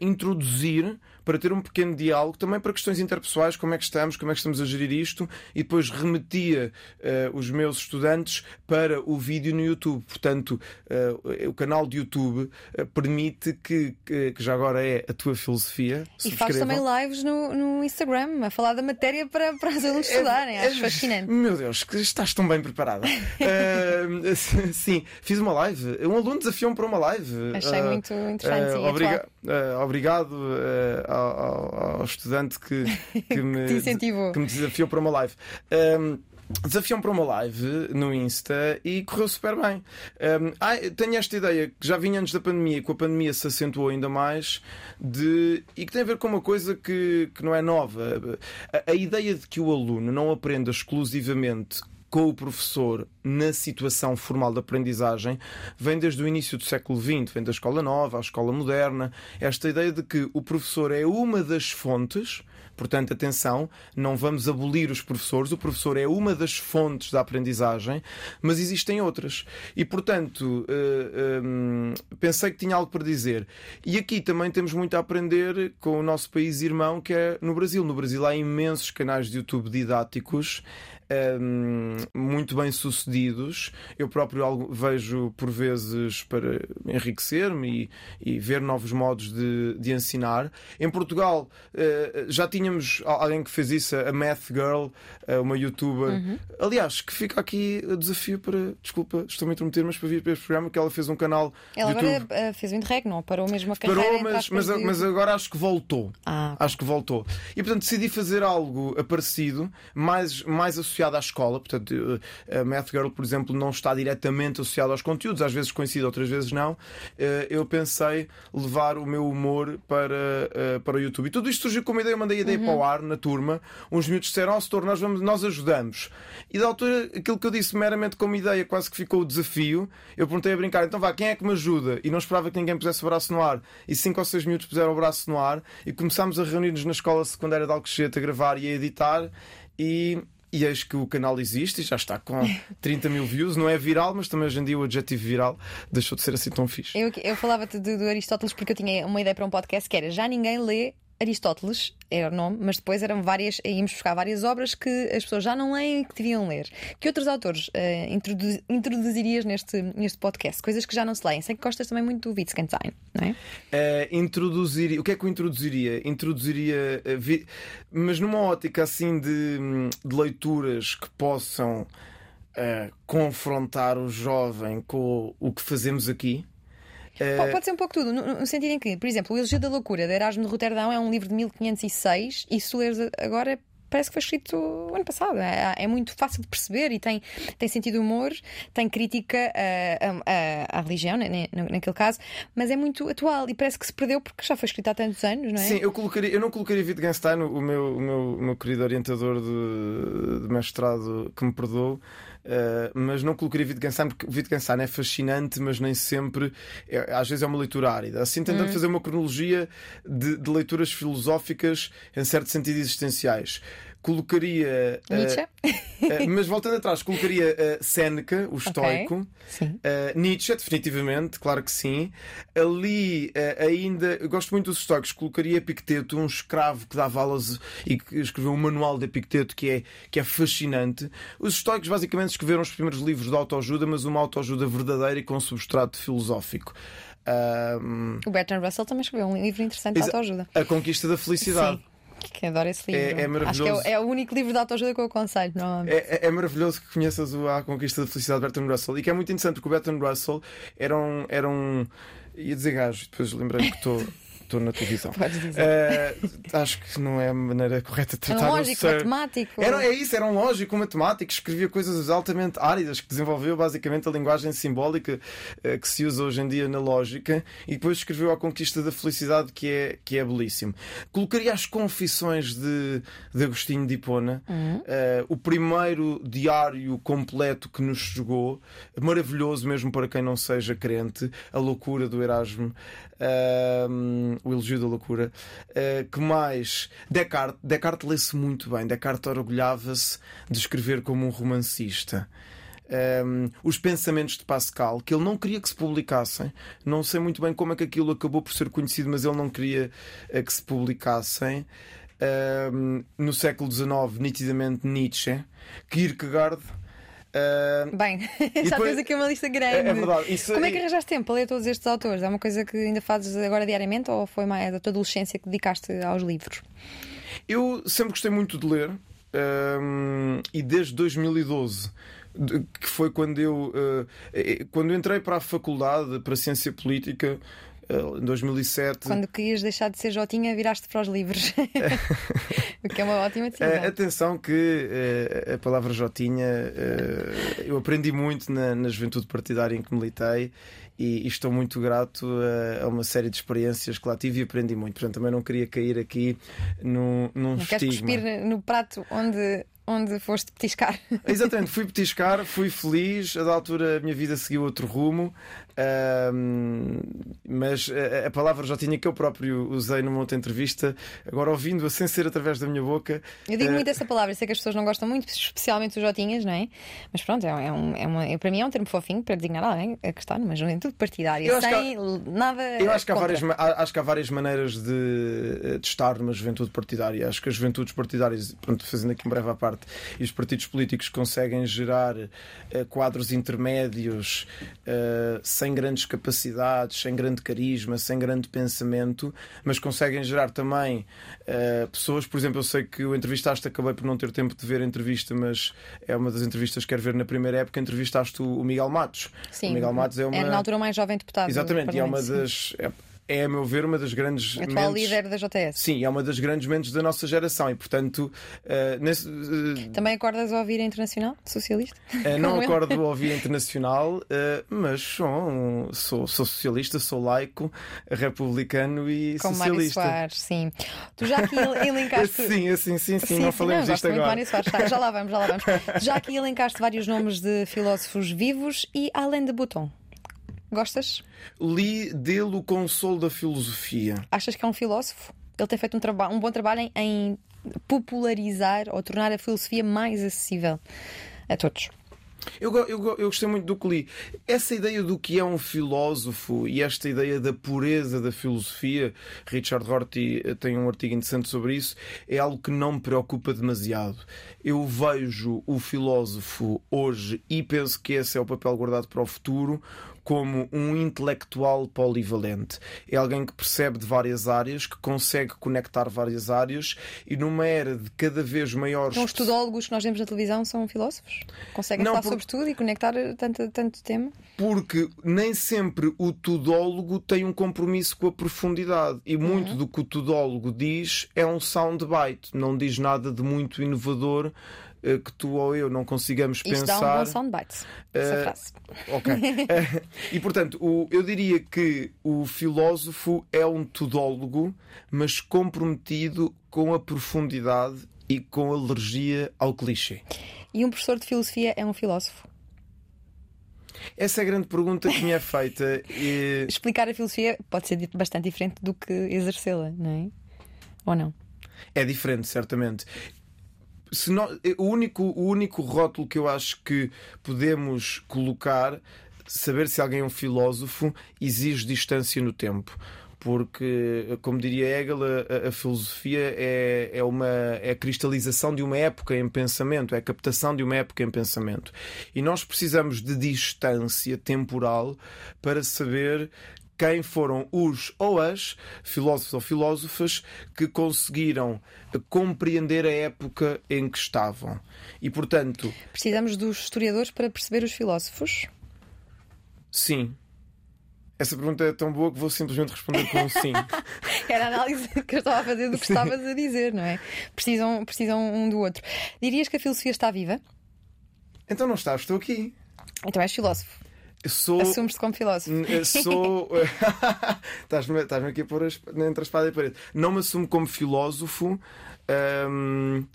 introduzir para ter um pequeno diálogo, também para questões interpessoais, como é que estamos, como é que estamos a gerir isto, e depois remetia uh, os meus estudantes para o vídeo no YouTube. Portanto, uh, o canal de YouTube uh, permite que, que, que, já agora é a tua filosofia. E faz também lives no, no, Instagram a falar da matéria para, para os alunos é, estudarem. É, Acho fascinante. Meu Deus, que estás tão bem preparada. <laughs> <laughs> sim, fiz uma live. Um aluno desafiou-me para uma live. Achei muito interessante. Uh, obrigado. Uh, obrigado uh, ao, ao, estudante que, <laughs> que, me, que me desafiou para uma live. Um, Desafiam para uma live no Insta e correu super bem. Um, ah, tenho esta ideia que já vinha antes da pandemia, com a pandemia se acentuou ainda mais, de, e que tem a ver com uma coisa que, que não é nova. A, a ideia de que o aluno não aprenda exclusivamente com o professor na situação formal de aprendizagem vem desde o início do século XX, vem da escola nova, à escola moderna. Esta ideia de que o professor é uma das fontes Portanto, atenção, não vamos abolir os professores. O professor é uma das fontes da aprendizagem, mas existem outras. E, portanto, uh, pensei que tinha algo para dizer. E aqui também temos muito a aprender com o nosso país irmão, que é no Brasil. No Brasil há imensos canais de YouTube didáticos um, muito bem sucedidos. Eu próprio vejo por vezes para enriquecer-me e, e, ver novos modos de, de ensinar. Em Portugal uh, já tínhamos alguém que fez isso, a Math Girl, uh, uma youtuber. Uhum. Aliás, que fica aqui o desafio para. Desculpa, estou-me a interromper, mas para vir para este programa, que ela fez um canal. Ela agora YouTube. Eh, fez o interreg, não? Parou mesmo a carreira. Parou, mas, mas, mas, agora acho que voltou. Ah, acho que voltou. E portanto decidi fazer algo parecido, mais, mais associado associada à escola, portanto, eh, a Math Girl, por exemplo, não está diretamente associada aos conteúdos, às vezes coincide, outras vezes não. Eh, eu pensei levar o meu humor para, eh, para o YouTube. E tudo isto surgiu como ideia, eu mandei a ideia uhum. para o ar na turma. Uns miúdos disseram: oh, setor, nós, vamos, nós ajudamos. E da altura, aquilo que eu disse meramente como ideia, quase que ficou o desafio. Eu perguntei a brincar: então vá, quem é que me ajuda? E não esperava que ninguém pusesse o braço no ar. E cinco ou seis minutos puseram o braço no ar e começámos a reunir-nos na escola secundária de Alcochete a gravar e a editar. E e eis que o canal existe e já está com <laughs> 30 mil views. Não é viral, mas também hoje em dia o adjetivo viral deixou de ser assim tão fixe. Eu, eu falava-te do, do Aristóteles porque eu tinha uma ideia para um podcast que era já ninguém lê Aristóteles era o nome, mas depois eram várias, íamos buscar várias obras que as pessoas já não leem e que deviam ler. Que outros autores uh, introduz, introduzirias neste, neste podcast? Coisas que já não se leem. Sei que gostas também muito do Wittgenstein, não é? Uh, introduziria. O que é que eu introduziria? Introduziria. Uh, vi... Mas numa ótica assim de, de leituras que possam confrontar o jovem com o que fazemos aqui. Uh... Pode ser um pouco tudo, no, sentido em que, por exemplo, O Elogio da Loucura, de Erasmo de Roterdão, é um livro de 1506 e se tu leres agora parece que foi escrito ano passado. É, é, muito fácil de perceber e tem, tem sentido de humor, tem crítica à, religião, né, né, naquele caso, mas é muito atual e parece que se perdeu porque já foi escrito há tantos anos, não é? Sim, eu, colocaria, eu não colocaria Wittgenstein, o meu, o meu, o meu querido orientador de, de mestrado, que me perdoou. Uh, mas não colocaria Wittgenstein porque Wittgenstein é fascinante, mas nem sempre, é, às vezes é uma leitura árida. Assim, tentando hum. fazer uma cronologia de, de leituras filosóficas em certo sentido existenciais colocaria. Eh, Nietzsche? Uh, mas voltando atrás, colocaria uh, Seneca, o estoico. Okay. Uh, Nietzsche, definitivamente, claro que sim. Ali ainda. Eu gosto muito dos estoicos. Colocaria Epicteto, um escravo que dava aulas e que escreveu um manual de Epicteto que é, que é fascinante. Os estoicos basicamente escreveram os primeiros livros de autoajuda, mas uma autoajuda verdadeira e com substrato filosófico. Um... O Bertrand Russell também escreveu um livro interessante de autoajuda. A Conquista da Felicidade. Sim. Que adoro esse livro. É, é maravilhoso. Acho que é, é, o único livro de autoajuda que eu aconselho. É, é, é, maravilhoso que conheças o A Conquista da Felicidade de Bertrand Russell e que é muito interessante porque o Bertrand Russell era um. Era um ia dizer gajo, depois lembrei-me que estou estou na televisão. Podes dizer. Uh, acho que não é a maneira correta de tratar Era um lógico matemático. Era, é isso, era um lógico matemático, escrevia coisas altamente áridas, que desenvolveu basicamente a linguagem simbólica uh, que se usa hoje em dia na lógica, e depois escreveu A Conquista da Felicidade, que é, que é belíssimo. Colocaria as Confissões de, de Agostinho de Hipona, uhum. uh, o primeiro diário completo que nos chegou, maravilhoso mesmo para quem não seja crente, a loucura do Erasmo o elogio da loucura. Uh, que mais? Descartes. Descartes lê-se muito bem. Descartes orgulhava-se de escrever como um romancista. Um, os pensamentos de Pascal, que ele não queria que se publicassem. Não sei muito bem como é que aquilo acabou por ser conhecido, mas ele não queria uh, que se publicassem. Um, no século XIX, nitidamente Nietzsche, Kierkegaard Uh, Bem, <laughs> já depois... tens aqui uma lista grande. É, é verdade. Isso, Como é que arranjaste tempo para ler todos estes autores? É uma coisa que ainda fazes agora diariamente ou foi mais da tua adolescência que dedicaste aos livros? Eu sempre gostei muito de ler um, e desde 2012 que foi quando eu uh, quando entrei para a faculdade para a ciência política em 2007. Quando querias deixar de ser Jotinha, viraste para os livros. <laughs> o que é uma ótima decisão. Uh, atenção que uh, a palavra Jotinha eu aprendi muito na, na juventude partidária em que militei e, e estou muito grato a, a, uma série de experiências que lá tive e aprendi muito. Portanto, também não queria cair aqui no, num não estigma. Queres cuspir no prato onde onde foste petiscar. Exatamente, <laughs> fui petiscar, fui feliz. A da altura a minha vida seguiu outro rumo, mas a, a, palavra já tinha que eu próprio usei numa outra entrevista. Agora, ouvindo-a sem ser através da minha boca. Eu digo uh... muito essa palavra, sei que as pessoas não gostam muito, especialmente os Jotinhas, não é? Mas pronto, é, é, um, é uma, para mim é um termo fofinho para designar alguém que está numa juventude partidária, sem há, nada. Eu acho que, há várias, acho que há várias maneiras de, de estar numa juventude partidária. Acho que as juventudes partidárias, pronto, fazendo aqui um breve à parte parte e os partidos políticos conseguem gerar uh, quadros intermédios uh, sem grandes capacidades, sem grande carisma, sem grande pensamento, mas conseguem gerar também uh, pessoas. Por exemplo, eu sei que o entrevistaste, acabei por não ter tempo de ver a entrevista, mas é uma das entrevistas que quero ver na primeira época. Entrevistaste o, Miguel Matos. Sim, o Miguel Matos é uma. Era na altura mais jovem deputado. Exatamente, e é uma das. É, é, a meu ver, uma das grandes. Atual mentes... líder da JS. Sim, é uma das grandes mentes da nossa geração e, portanto. Uh, nesse, uh... Também acordas a ouvir a Internacional Socialista? Uh, não acordo a ouvir a <laughs> Internacional, mas sou, sou, sou, socialista, sou laico, republicano e Com socialista. Mário Soares, sim. Tu já aqui elencaste. <laughs> sim, sim, sim, sim, não falamos disto agora. Soares, tá, já lá vamos, já lá vamos. <laughs> Já aqui elencaste vários nomes de filósofos vivos e Alain de Botton. Gostas? Li dele o consolo da filosofia. Achas que é um filósofo? Ele tem feito um, um bom trabalho em, em popularizar ou tornar a filosofia mais acessível a todos. Eu, eu, eu, gostei muito do que li. Essa ideia do que é um filósofo e esta ideia da pureza da filosofia, Richard Rorty eh, tem um artigo interessante sobre isso, é algo que não me preocupa demasiado. Eu vejo o filósofo hoje e penso que esse é o papel guardado para o futuro como um intelectual polivalente. É alguém que percebe de várias áreas, que consegue conectar várias áreas e numa era de cada vez maiores. Então, os tudólogos que nós vemos na televisão são filósofos? Conseguem Não, falar por... sobre tudo e conectar tanto, tanto tema? Porque nem sempre o tudólogo tem um compromisso com a profundidade e muito uhum. do que o tudólogo diz é um soundbite, não diz nada de muito inovador que tu ou eu não consigamos Isto pensar. Dá um bom soundbite, essa uh, frase. Ok. uh, <laughs> e portanto, o, eu diria que o filósofo é um tudólogo, mas comprometido com a profundidade e com alergia ao clichê. E um professor de filosofia é um filósofo? Essa é a grande pergunta que me é feita. <laughs> E... Explicar a filosofia pode ser bastante diferente do que exercê-la, não é? Ou não? É diferente, certamente se não, o, único, o único rótulo que eu acho que podemos colocar, saber se alguém é um filósofo, exige distância no tempo porque, como diria Hegel, a, a, filosofia é, é, uma, é a cristalização de uma época em pensamento, é a captação de uma época em pensamento. E nós precisamos de distância temporal para saber quem foram os ou as filósofos ou filósofas que conseguiram compreender a época em que estavam. E, portanto. Precisamos dos historiadores para perceber os filósofos? Sim. Essa pergunta é tão boa que vou simplesmente responder com um sim. <laughs> Era a análise que eu estava a fazer do que estavas a dizer, não é? Precisam, precisam um do outro. Dirias que a filosofia está viva? Então não estás, estou aqui. Então és filósofo. Sou... Assumes-te como filósofo. Sou. <laughs> Estás-me aqui a pôr entre a espada e a parede. Não me assumo como filósofo. Um,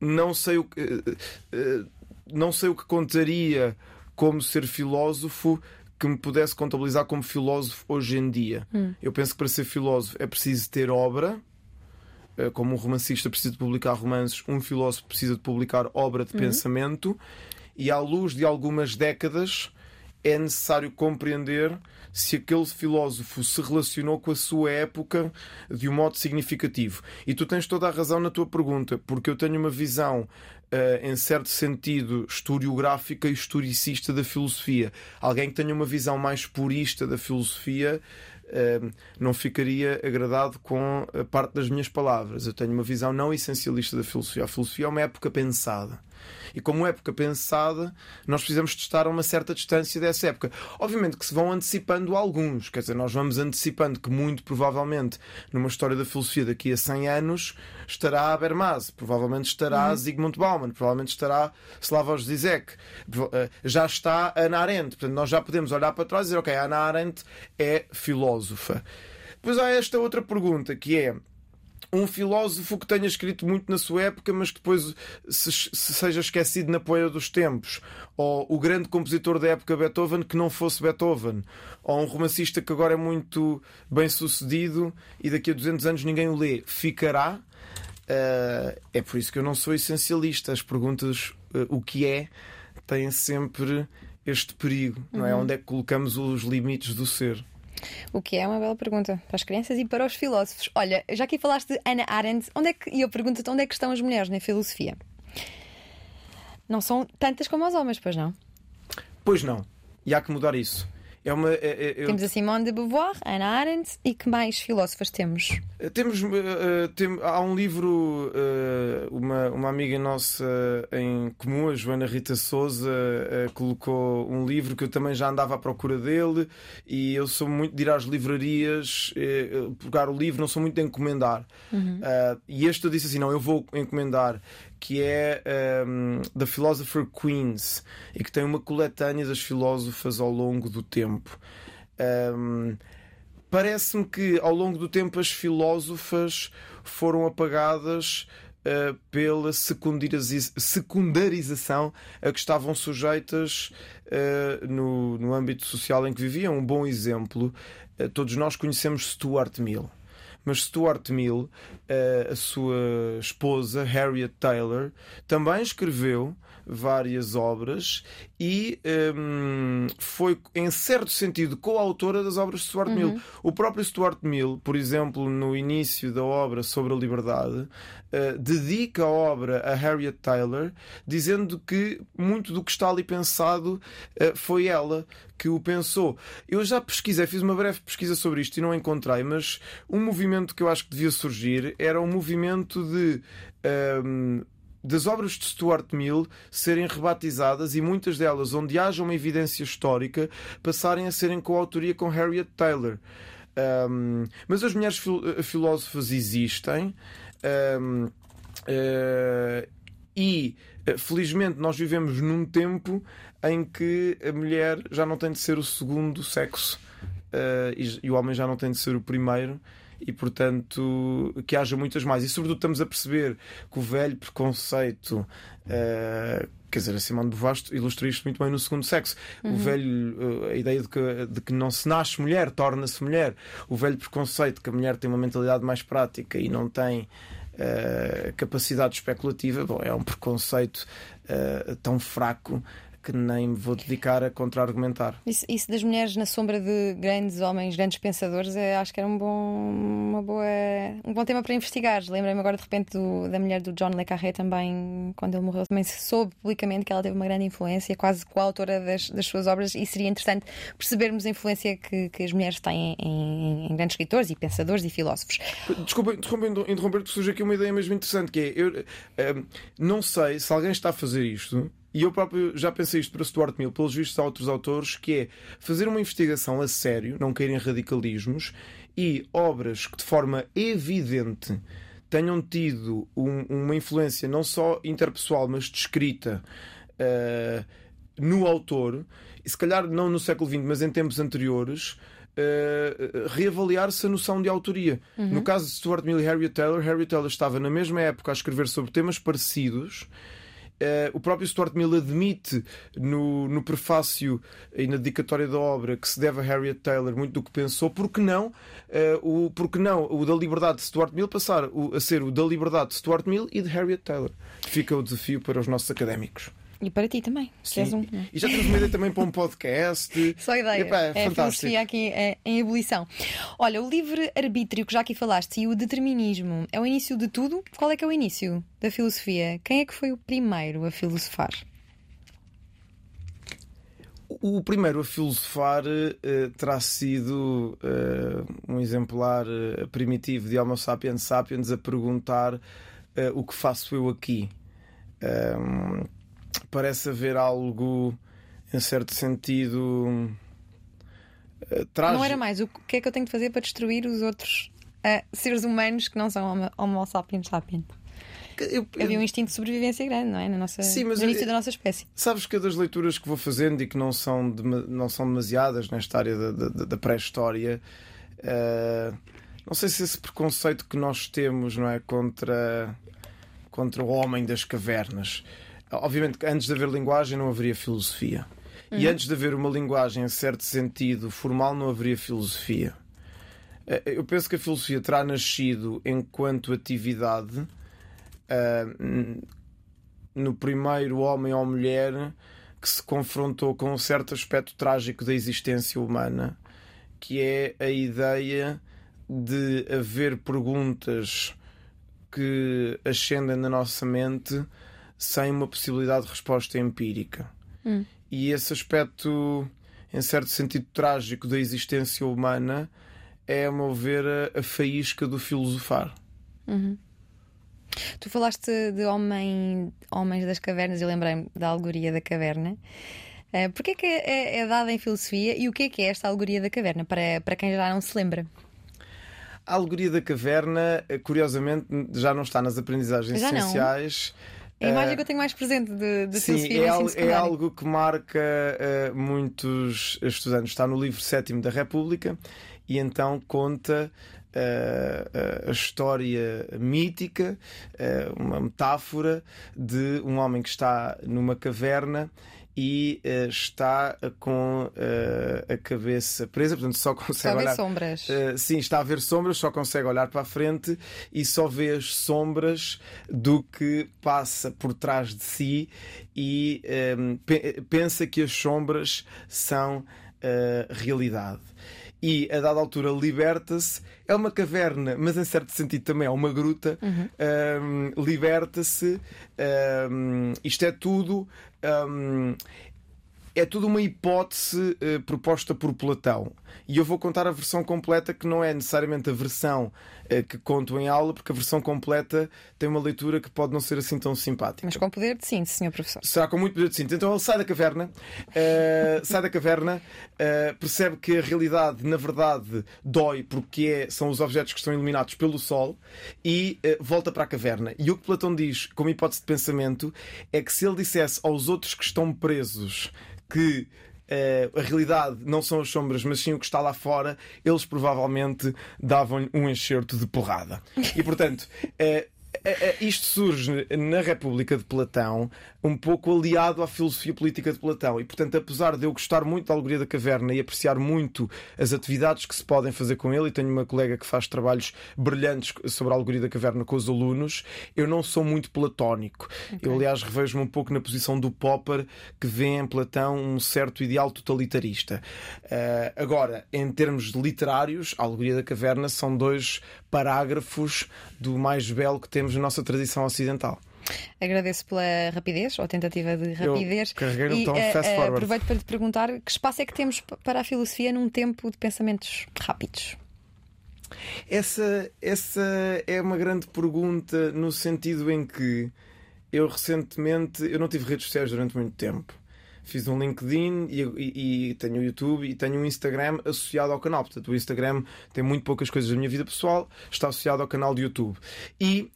não sei o que. Uh, não sei o que contaria como ser filósofo que me pudesse contabilizar como filósofo hoje em dia. Hum. Eu penso que para ser filósofo é preciso ter obra. Como um romancista precisa de publicar romances, um filósofo precisa de publicar obra de hum. pensamento. E à luz de algumas décadas, é necessário compreender se aquele filósofo se relacionou com a sua época de um modo significativo. E tu tens toda a razão na tua pergunta, porque eu tenho uma visão, uh, em certo sentido, historiográfica e historicista da filosofia. Alguém que tenha uma visão mais purista da filosofia. Uh, não ficaria agradado com a parte das minhas palavras. Eu tenho uma visão não essencialista da filosofia. A filosofia é uma época pensada E como época pensada, nós precisamos de estar a uma certa distância dessa época. Obviamente que se vão antecipando alguns, quer dizer, nós vamos antecipando que muito provavelmente numa história da filosofia daqui a 100 anos estará Habermas, provavelmente estará uhum. Zygmunt Bauman, provavelmente estará Slavoj Zizek, eh, já está Ana Arendt. Portanto, nós já podemos olhar para trás e dizer, ok, Ana Arendt é filósofa. Depois há esta outra pergunta que é um filósofo que tenha escrito muito na sua época, mas que depois se, se, seja esquecido na poeira dos tempos, ou o grande compositor da época Beethoven que não fosse Beethoven, ou um romancista que agora é muito bem sucedido e daqui a 200 anos ninguém o lê, ficará? Uh, é por isso que eu não sou essencialista. As perguntas, uh, o que é, têm sempre este perigo, não é? Uhum. Onde é que colocamos os limites do ser? O que é uma bela pergunta para as crianças e para os filósofos. Olha, já aqui falaste de Anna Arendt, onde é que, e eu pergunto-te onde é que estão as mulheres na filosofia? Não são tantas como os homens, pois não? Pois não. E há que mudar isso. É uma, é, é. Temos a Simone de Beauvoir, Anna Arendt e que mais filósofas temos? Temos, uh, tem, há um livro, uh, uma, uma amiga nossa em comum, a Joana Rita Souza, uh, colocou um livro que eu também já andava à procura dele e eu sou muito de ir às livrarias, pegar o livro, não sou muito de encomendar. Uhum. e este eu disse assim: não, eu vou encomendar que é um, The Philosopher Queens e que tem uma coletânea das filósofas ao longo do tempo. Um, Parece-me que ao longo do tempo as filósofas foram apagadas uh, pela secundarização a que estavam sujeitas uh, no, no âmbito social em que viviam. Um bom exemplo, uh, todos nós conhecemos Stuart Mill mas Stuart Mill, a sua esposa Harriet Taylor, também escreveu várias obras e um, foi, em certo sentido, coautora das obras de Stuart uhum. Mill. O próprio Stuart Mill, por exemplo, no início da obra sobre a liberdade, uh, dedica a obra a Harriet Taylor, dizendo que muito do que está ali pensado uh, foi ela que o pensou. Eu já pesquisei, fiz uma breve pesquisa sobre isto e não encontrei, mas um movimento que eu acho que devia surgir era um movimento de. Um, das obras de Stuart Mill serem rebatizadas e muitas delas, onde haja uma evidência histórica, passarem a serem coautoria com Harriet Taylor. Um, mas as mulheres fil eh, filósofas existem um, uh, eh, e eh, felizmente nós vivemos num tempo em que a mulher já não tem de ser o segundo sexo uh, e, e o homem já não tem de ser o primeiro e, portanto, que haja muitas mais. E, sobretudo, estamos a perceber que o velho preconceito. Uh, quer dizer, a Simone de Beauvoir ilustra isto muito bem no segundo sexo. Uhum. O velho, eh, a ideia de que, de que não se nasce mulher, torna-se mulher. O velho preconceito que a mulher tem uma mentalidade mais prática e não tem uh, capacidade especulativa, bom, é um preconceito uh, tão fraco que nem me vou dedicar a contra-argumentar. Isso, isso, das mulheres na sombra de grandes homens, grandes pensadores, é, acho que era um bom, uma boa, um bom tema para investigar. Lembrei-me agora de repente do, da mulher do John Le Carré também, quando ele morreu, também se soube publicamente que ela teve uma grande influência, quase coautora das, das suas obras, e seria interessante percebermos a influência que, que as mulheres têm em, em, grandes escritores e pensadores e filósofos. Desculpa interromper, surge aqui uma ideia mesmo interessante, que é, eu um, eh, não sei se alguém está a fazer isto e eu próprio já pensei isto para Stuart Mill, pelos vistos a outros autores, que é fazer uma investigação a sério, não cair em radicalismos, e obras que de forma evidente tenham tido um, uma influência não só interpessoal, mas de escrita uh, no autor, e se calhar não no século XX, mas em tempos anteriores, Uh, reavaliar-se a noção de autoria. Uhum. No caso de Stuart Mill e Harriet Taylor, Harriet Taylor estava na mesma época a escrever sobre temas parecidos Uh, o próprio Stuart Mill admite no, no prefácio e na dedicatória da obra que se deve a Harriet Taylor muito do que pensou, porque não, uh, o, porque não o da liberdade de Stuart Mill passar o, a ser o da liberdade de Stuart Mill e de Harriet Taylor. Fica o desafio para os nossos académicos. E para ti também, Sim. és um. E já temos uma ideia também para um podcast. <laughs> Só ideia. Epá, é, é filosofia aqui é, em ebulição. Olha, o livre-arbítrio que já aqui falaste e o determinismo é o início de tudo? Qual é que é o início da filosofia? Quem é que foi o primeiro a filosofar? O primeiro a filosofar uh, terá sido uh, um exemplar uh, primitivo de Homo sapiens sapiens a perguntar o que faço eu aqui Um, parece haver algo, em certo sentido, uh, trágico. Não era mais o que é que eu tenho de fazer para destruir os outros uh, seres humanos que não são homo, homo sapiens sapiens. Eu, eu... Havia um instinto de sobrevivência grande, não é? Na nossa, Sim, no início eu, da nossa espécie. Sabes que das leituras que vou fazendo e que não são, de, não são demasiadas nesta área da, da, da pré-história, uh, não sei se esse preconceito que nós temos não é, contra, contra o homem das cavernas. Obviamente que antes de haver linguagem não haveria filosofia. Uhum. E antes de haver uma linguagem em certo sentido formal não haveria filosofia. Eh, eu penso que a filosofia terá nascido enquanto atividade uh, no primeiro homem ou mulher que se confrontou com um certo aspecto trágico da existência humana, que é a ideia de haver perguntas que ascendem na nossa mente sem uma possibilidade de resposta empírica. Hum. E esse aspecto, em certo sentido trágico da existência humana, é, a meu ver, a, faísca do filosofar. Uhum. Tu falaste de homem, homens das cavernas e lembrei-me da alegoria da caverna. Uh, Porquê é que é, é, dada em filosofia e o que é que é esta alegoria da caverna, para, para quem já não se lembra? A alegoria da caverna, eh, curiosamente, já não está nas aprendizagens já essenciais. Não. É a imagem uh, que eu tenho mais presente de, de sim, filosofia é, algo, é algo que marca uh, muitos estudantes. Está no livro sétimo da República e então conta a, a, história mítica, uma metáfora de um homem que está numa caverna e uh, está com uh, a cabeça presa, portanto só <laughs> consegue está a ver sombras. Uh, sim, está a ver sombras, só consegue olhar para a frente e só vê as sombras do que passa por trás de si e um, pe pensa que as sombras são realidade e a dada altura liberta-se. É uma caverna, mas em certo sentido também é uma gruta. Uhum. Um, liberta-se. Um, isto é tudo. Um, é tudo uma hipótese uh, proposta por Platão. E eu vou contar a versão completa, que não é necessariamente a versão uh, que conto em aula, porque a versão completa tem uma leitura que pode não ser assim tão simpática. Mas com poder de síntese, senhor professor. Será com muito poder de síntese. Então ele sai da caverna, uh, <laughs> sai da caverna, percebe que a realidade, na verdade, dói porque é, são os objetos que estão iluminados pelo Sol e volta para a caverna. E o que Platão diz, como hipótese de pensamento, é que se ele dissesse aos outros que estão presos que Uh, a realidade não são as sombras, mas sim o que está lá fora, eles provavelmente davam um enxerto de porrada. E portanto, uh, isto surge na República de Platão, um pouco aliado à filosofia política de Platão. E, portanto, apesar de eu gostar muito da Alegoria da Caverna e apreciar muito as atividades que se podem fazer com ele, e tenho uma colega que faz trabalhos brilhantes sobre a Alegoria da Caverna com os alunos, eu não sou muito platónico. Okay. Eu, aliás, revejo-me um pouco na posição do Popper, que vê em Platão um certo ideal totalitarista. Uh, agora, em termos literários, a Alegoria da Caverna são dois parágrafos do mais belo que temos temos na nossa tradição ocidental. Agradeço pela rapidez, ou tentativa de rapidez. Eu um tom uh, fast forward. Aproveito para te perguntar que espaço é que temos para a filosofia num tempo de pensamentos rápidos? Essa, essa é uma grande pergunta no sentido em que eu recentemente eu não tive redes sociais durante muito tempo. Fiz um LinkedIn e, e, e tenho o YouTube e tenho um Instagram associado ao canal. Portanto, o Instagram tem muito poucas coisas da minha vida pessoal, está associado ao canal de YouTube. E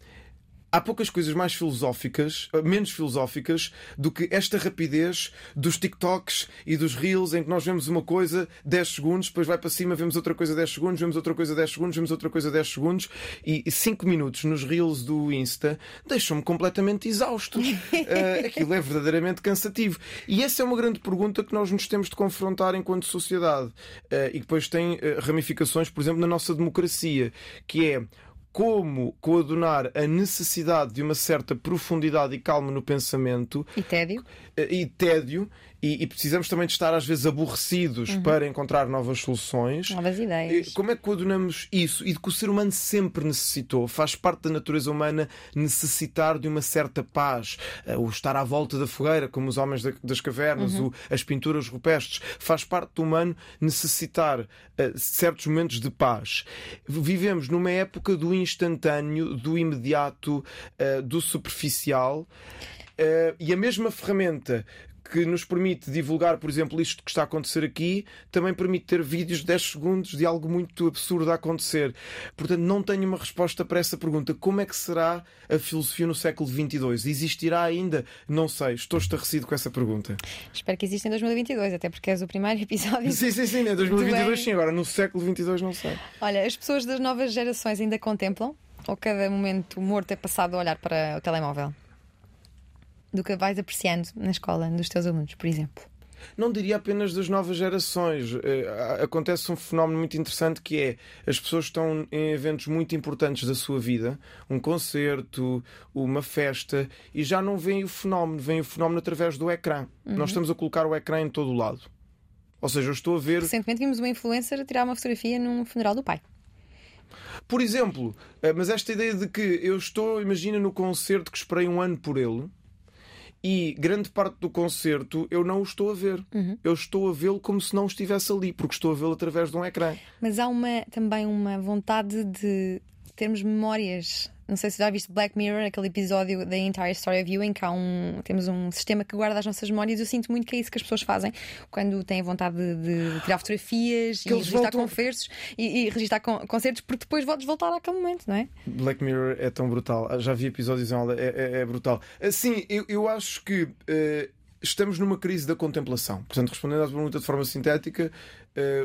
há poucas coisas mais filosóficas, eh, menos filosóficas, do que esta rapidez dos TikToks e dos Reels em que nós vemos uma coisa 10 segundos, depois vai para cima, vemos outra coisa 10 segundos, vemos outra coisa 10 segundos, vemos outra coisa 10 segundos e 5 minutos nos Reels do Insta deixam-me completamente exausto. uh, <laughs> aquilo é verdadeiramente cansativo. E essa é uma grande pergunta que nós nos temos de confrontar enquanto sociedade uh, e que depois tem uh, ramificações, por exemplo, na nossa democracia, que é como coadunar a necessidade de uma certa profundidade e calma no pensamento e tédio. e tédio e, e, precisamos também de estar às vezes aborrecidos uhum. para encontrar novas soluções. Novas ideias. Como é que coadunamos isso? E de que o ser humano sempre necessitou. Faz parte da natureza humana necessitar de uma certa paz. Eh, o estar à volta da fogueira, como os homens das cavernas, uhum. as pinturas rupestres. Faz parte do humano necessitar uh, certos momentos de paz. Vivemos numa época do instantâneo, do imediato, uh, do superficial. Uh, e a mesma ferramenta que nos permite divulgar, por exemplo, isto que está a acontecer aqui, também permite ter vídeos de 10 segundos de algo muito absurdo a acontecer. Portanto, não tenho uma resposta para essa pergunta. Como é que será a filosofia no século XXII? Existirá ainda? Não sei. Estou estarrecido com essa pergunta. Espero que exista em 2022, até porque és o primeiro episódio. Sim, sim, sim. Em 2022, sim. Agora, no século XXII, não sei. Olha, as pessoas das novas gerações ainda contemplam? Ou cada momento morto é passado a olhar para o telemóvel? Do que vais apreciando na escola, dos teus alunos, por exemplo? Não diria apenas das novas gerações. Eh, acontece um fenómeno muito interessante que é as pessoas estão em eventos muito importantes da sua vida, um concerto, uma festa, e já não veem o fenómeno, veem o fenómeno através do ecrã. Uhum. Nós estamos a colocar o ecrã em todo o lado. Ou seja, eu estou a ver. Recentemente vimos uma influencer a tirar uma fotografia num funeral do pai. Por exemplo, eh, mas esta ideia de que eu estou, imagina, no concerto que esperei um ano por ele e grande parte do concerto eu não o estou a ver. Uhum. Eu estou a vê-lo como se não estivesse ali, porque estou a vê-lo através de um ecrã. Mas há uma, também uma vontade de termos memórias não sei se já viste Black Mirror, aquele episódio da Entire Story of You, em que há um, temos um sistema que guarda as nossas memórias. Eu sinto muito que é isso que as pessoas fazem quando têm vontade de, de tirar fotografias que e registrar voltam... concertos e, e registrar concertos, porque depois voltas voltar àquele momento, não é? Black Mirror é tão brutal. Já vi episódios em aula, é, é, é brutal. Sim, eu, eu acho que. Uh estamos numa crise da contemplação. Portanto, respondendo à pergunta de forma sintética,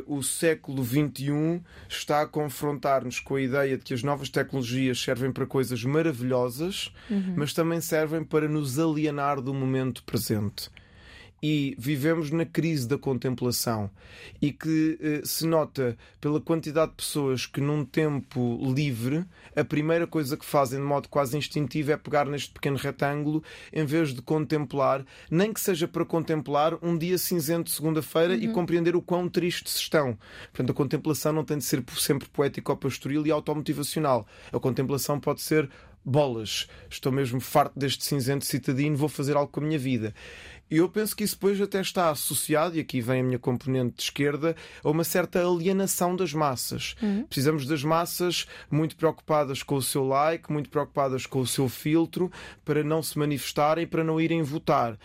o século XXI está a confrontar-nos com a ideia de que as novas tecnologias servem para coisas maravilhosas, uhum. mas também servem para nos alienar do momento presente e vivemos na crise da contemplação e que eh, se nota pela quantidade de pessoas que num tempo livre a primeira coisa que fazem de modo quase instintivo é pegar neste pequeno retângulo em vez de contemplar, nem que seja para contemplar um dia cinzento de segunda-feira uhum. e compreender o quão tristes estão. Portanto, a contemplação não tem de ser sempre poética ou pastoril e automotivacional. A contemplação pode ser bolas, estou mesmo farto deste cinzento citadino, vou fazer algo com a minha vida. E eu penso que isso depois até está associado, e aqui vem a minha componente de esquerda, a uma certa alienação das massas. Uhum. Precisamos das massas muito preocupadas com o seu like, muito preocupadas com o seu filtro, para não se manifestarem, para não irem votar. Uh,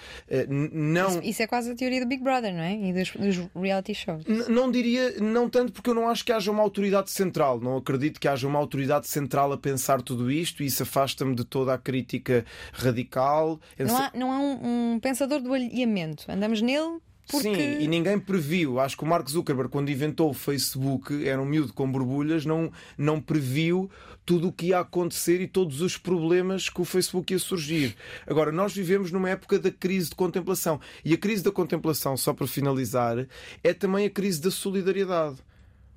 não... Isso, isso, é quase a teoria do Big Brother, não é? E dos, dos reality shows. N não diria, não tanto porque eu não acho que haja uma autoridade central. Não acredito que haja uma autoridade central a pensar tudo isto e isso afasta-me de toda a crítica radical. Não há, não há um, um pensador do alinhamento. Andamos nele porque... Sim, e ninguém previu. Acho que o Mark Zuckerberg, quando inventou o Facebook, era um miúdo com borbulhas, não, não previu tudo o que ia acontecer e todos os problemas que o Facebook ia surgir. Agora, nós vivemos numa época da crise de contemplação. E a crise da contemplação, só para finalizar, é também a crise da solidariedade.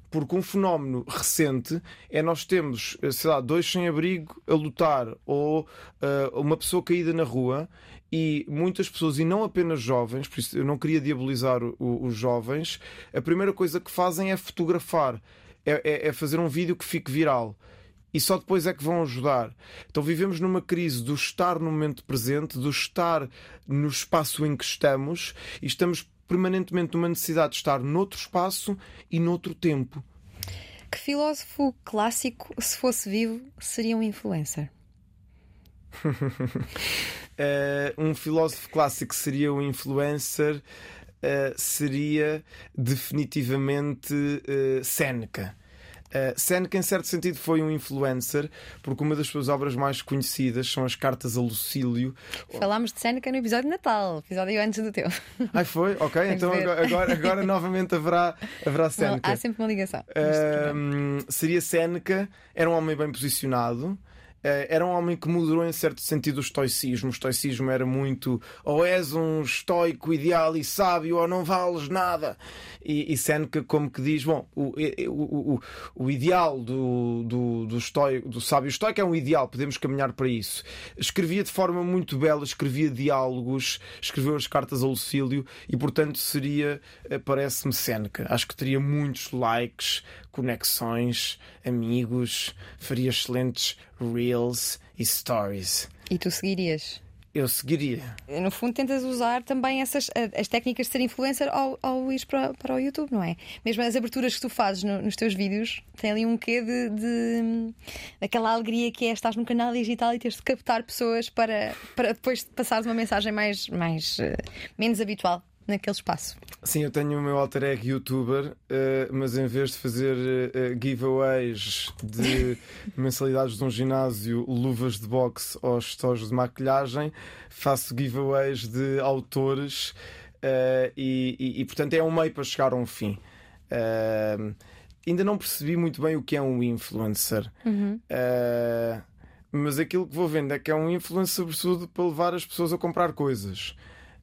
Porque um fenómeno recente é nós temos, sei lá, dois sem-abrigo a lutar ou uh, uma pessoa caída na rua e muitas pessoas, e não apenas jovens, por isso eu não queria diabolizar o, os jovens, a primeira coisa que fazem é fotografar, é, é, é fazer um vídeo que fique viral e só depois é que vão ajudar. Então vivemos numa crise do estar no momento presente, do estar no espaço em que estamos e estamos permanentemente numa necessidade de estar noutro espaço e noutro tempo. Que filósofo clássico, se fosse vivo, seria um influencer? Uh, <laughs> um filósofo clássico seria um influencer, uh, seria definitivamente uh, Seneca. Uh, Seneca, em certo sentido, foi um influencer, porque uma das suas obras mais conhecidas são as Cartas a Lucílio. Falámos de Seneca no episódio de Natal, episódio antes do teu. Ai, foi? Ok, <laughs> então agora, agora, agora, <laughs> novamente haverá, haverá Seneca. Há sempre uma ligação. Uh, seria Seneca, era um homem bem posicionado. Eh, era um homem que moderou em certo sentido o estoicismo. O estoicismo era muito ou és um estoico ideal e sábio ou não vales nada. E, e Seneca, como que diz, bom, o, o, o, o ideal do, do, do, estoico, do sábio estoico é um ideal, podemos caminhar para isso. Escrevia de forma muito bela, escrevia diálogos, escreveu as cartas ao Lucílio e, portanto, seria, eh, parece-me, Seneca. Acho que teria muitos likes, conexões, amigos, faria excelentes reels e stories. E tu seguirias? eu seguiria. No fundo, tentas usar também essas as técnicas de ser influencer ao, ao ir para, para o YouTube, não é? Mesmo as aberturas que tu fazes no, nos teus vídeos têm ali um quê de, de daquela alegria que é estás no canal digital e teres de captar pessoas para, para depois passares uma mensagem mais, mais uh, menos habitual naquele espaço. Sim, eu tenho o meu alter ego youtuber, uh, mas em vez de fazer uh, giveaways de <laughs> mensalidades de um ginásio, luvas de boxe ou estojos de maquilhagem, faço giveaways de autores uh, e, e, e, portanto, é um meio para chegar a um fim. ainda não percebi muito bem o que é um influencer. Uhum. mas aquilo que vou vendo é que é um influencer, sobretudo, para levar as pessoas a comprar coisas.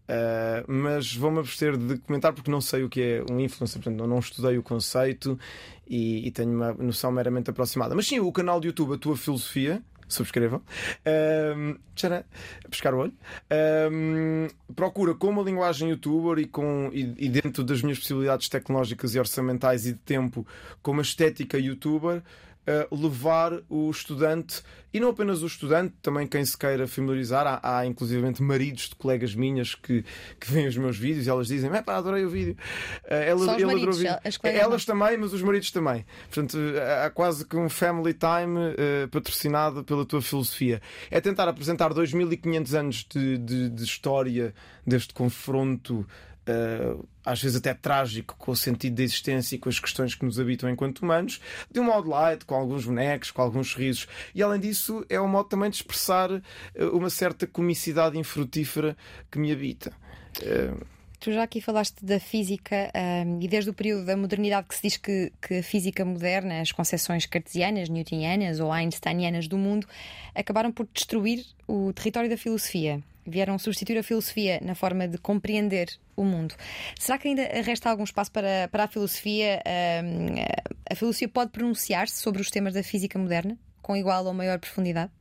Uh, mas vou-me abster de comentar porque não sei o que é um influencer, portanto, não, não estudei o conceito e, e, tenho uma noção meramente aproximada. Mas sim, o canal de YouTube, a tua filosofia. Subscrevam. Uh, tcharam, pescar o olho. Uh, procura com uma linguagem youtuber e, com, e, e dentro das minhas possibilidades tecnológicas e orçamentais e de tempo, com uma estética youtuber, uh, levar o estudante, e não apenas o estudante, também quem se queira familiarizar. Há, há inclusivamente maridos de colegas minhas que, que veem os meus vídeos e elas dizem: é pá, adorei o vídeo. Uh, ela, Só os maridos, vídeo. Elas não. também, mas os maridos também. Portanto, há quase que um family time uh, patrocinado pela tua filosofia. É tentar apresentar 2500 anos de, de, de história deste confronto uh, às vezes até trágico, com o sentido da existência e com as questões que nos habitam enquanto humanos, de um modo light, com alguns bonecos, com alguns sorrisos. E além disso, é um modo também de expressar uh, uma certa comicidade infrutífera que me habita. Uh, Tu já aqui falaste da física um, e desde o período da modernidade que se diz que, que a física moderna, as concepções cartesianas, newtonianas ou einsteinianas do mundo, acabaram por destruir o território da filosofia vieram substituir a filosofia na forma de compreender o mundo. Será que ainda resta algum espaço para, para a filosofia? a filosofia pode pronunciar-se sobre os temas da física moderna com igual ou maior profundidade?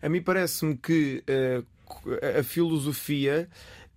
A mim parece-me que uh, a filosofia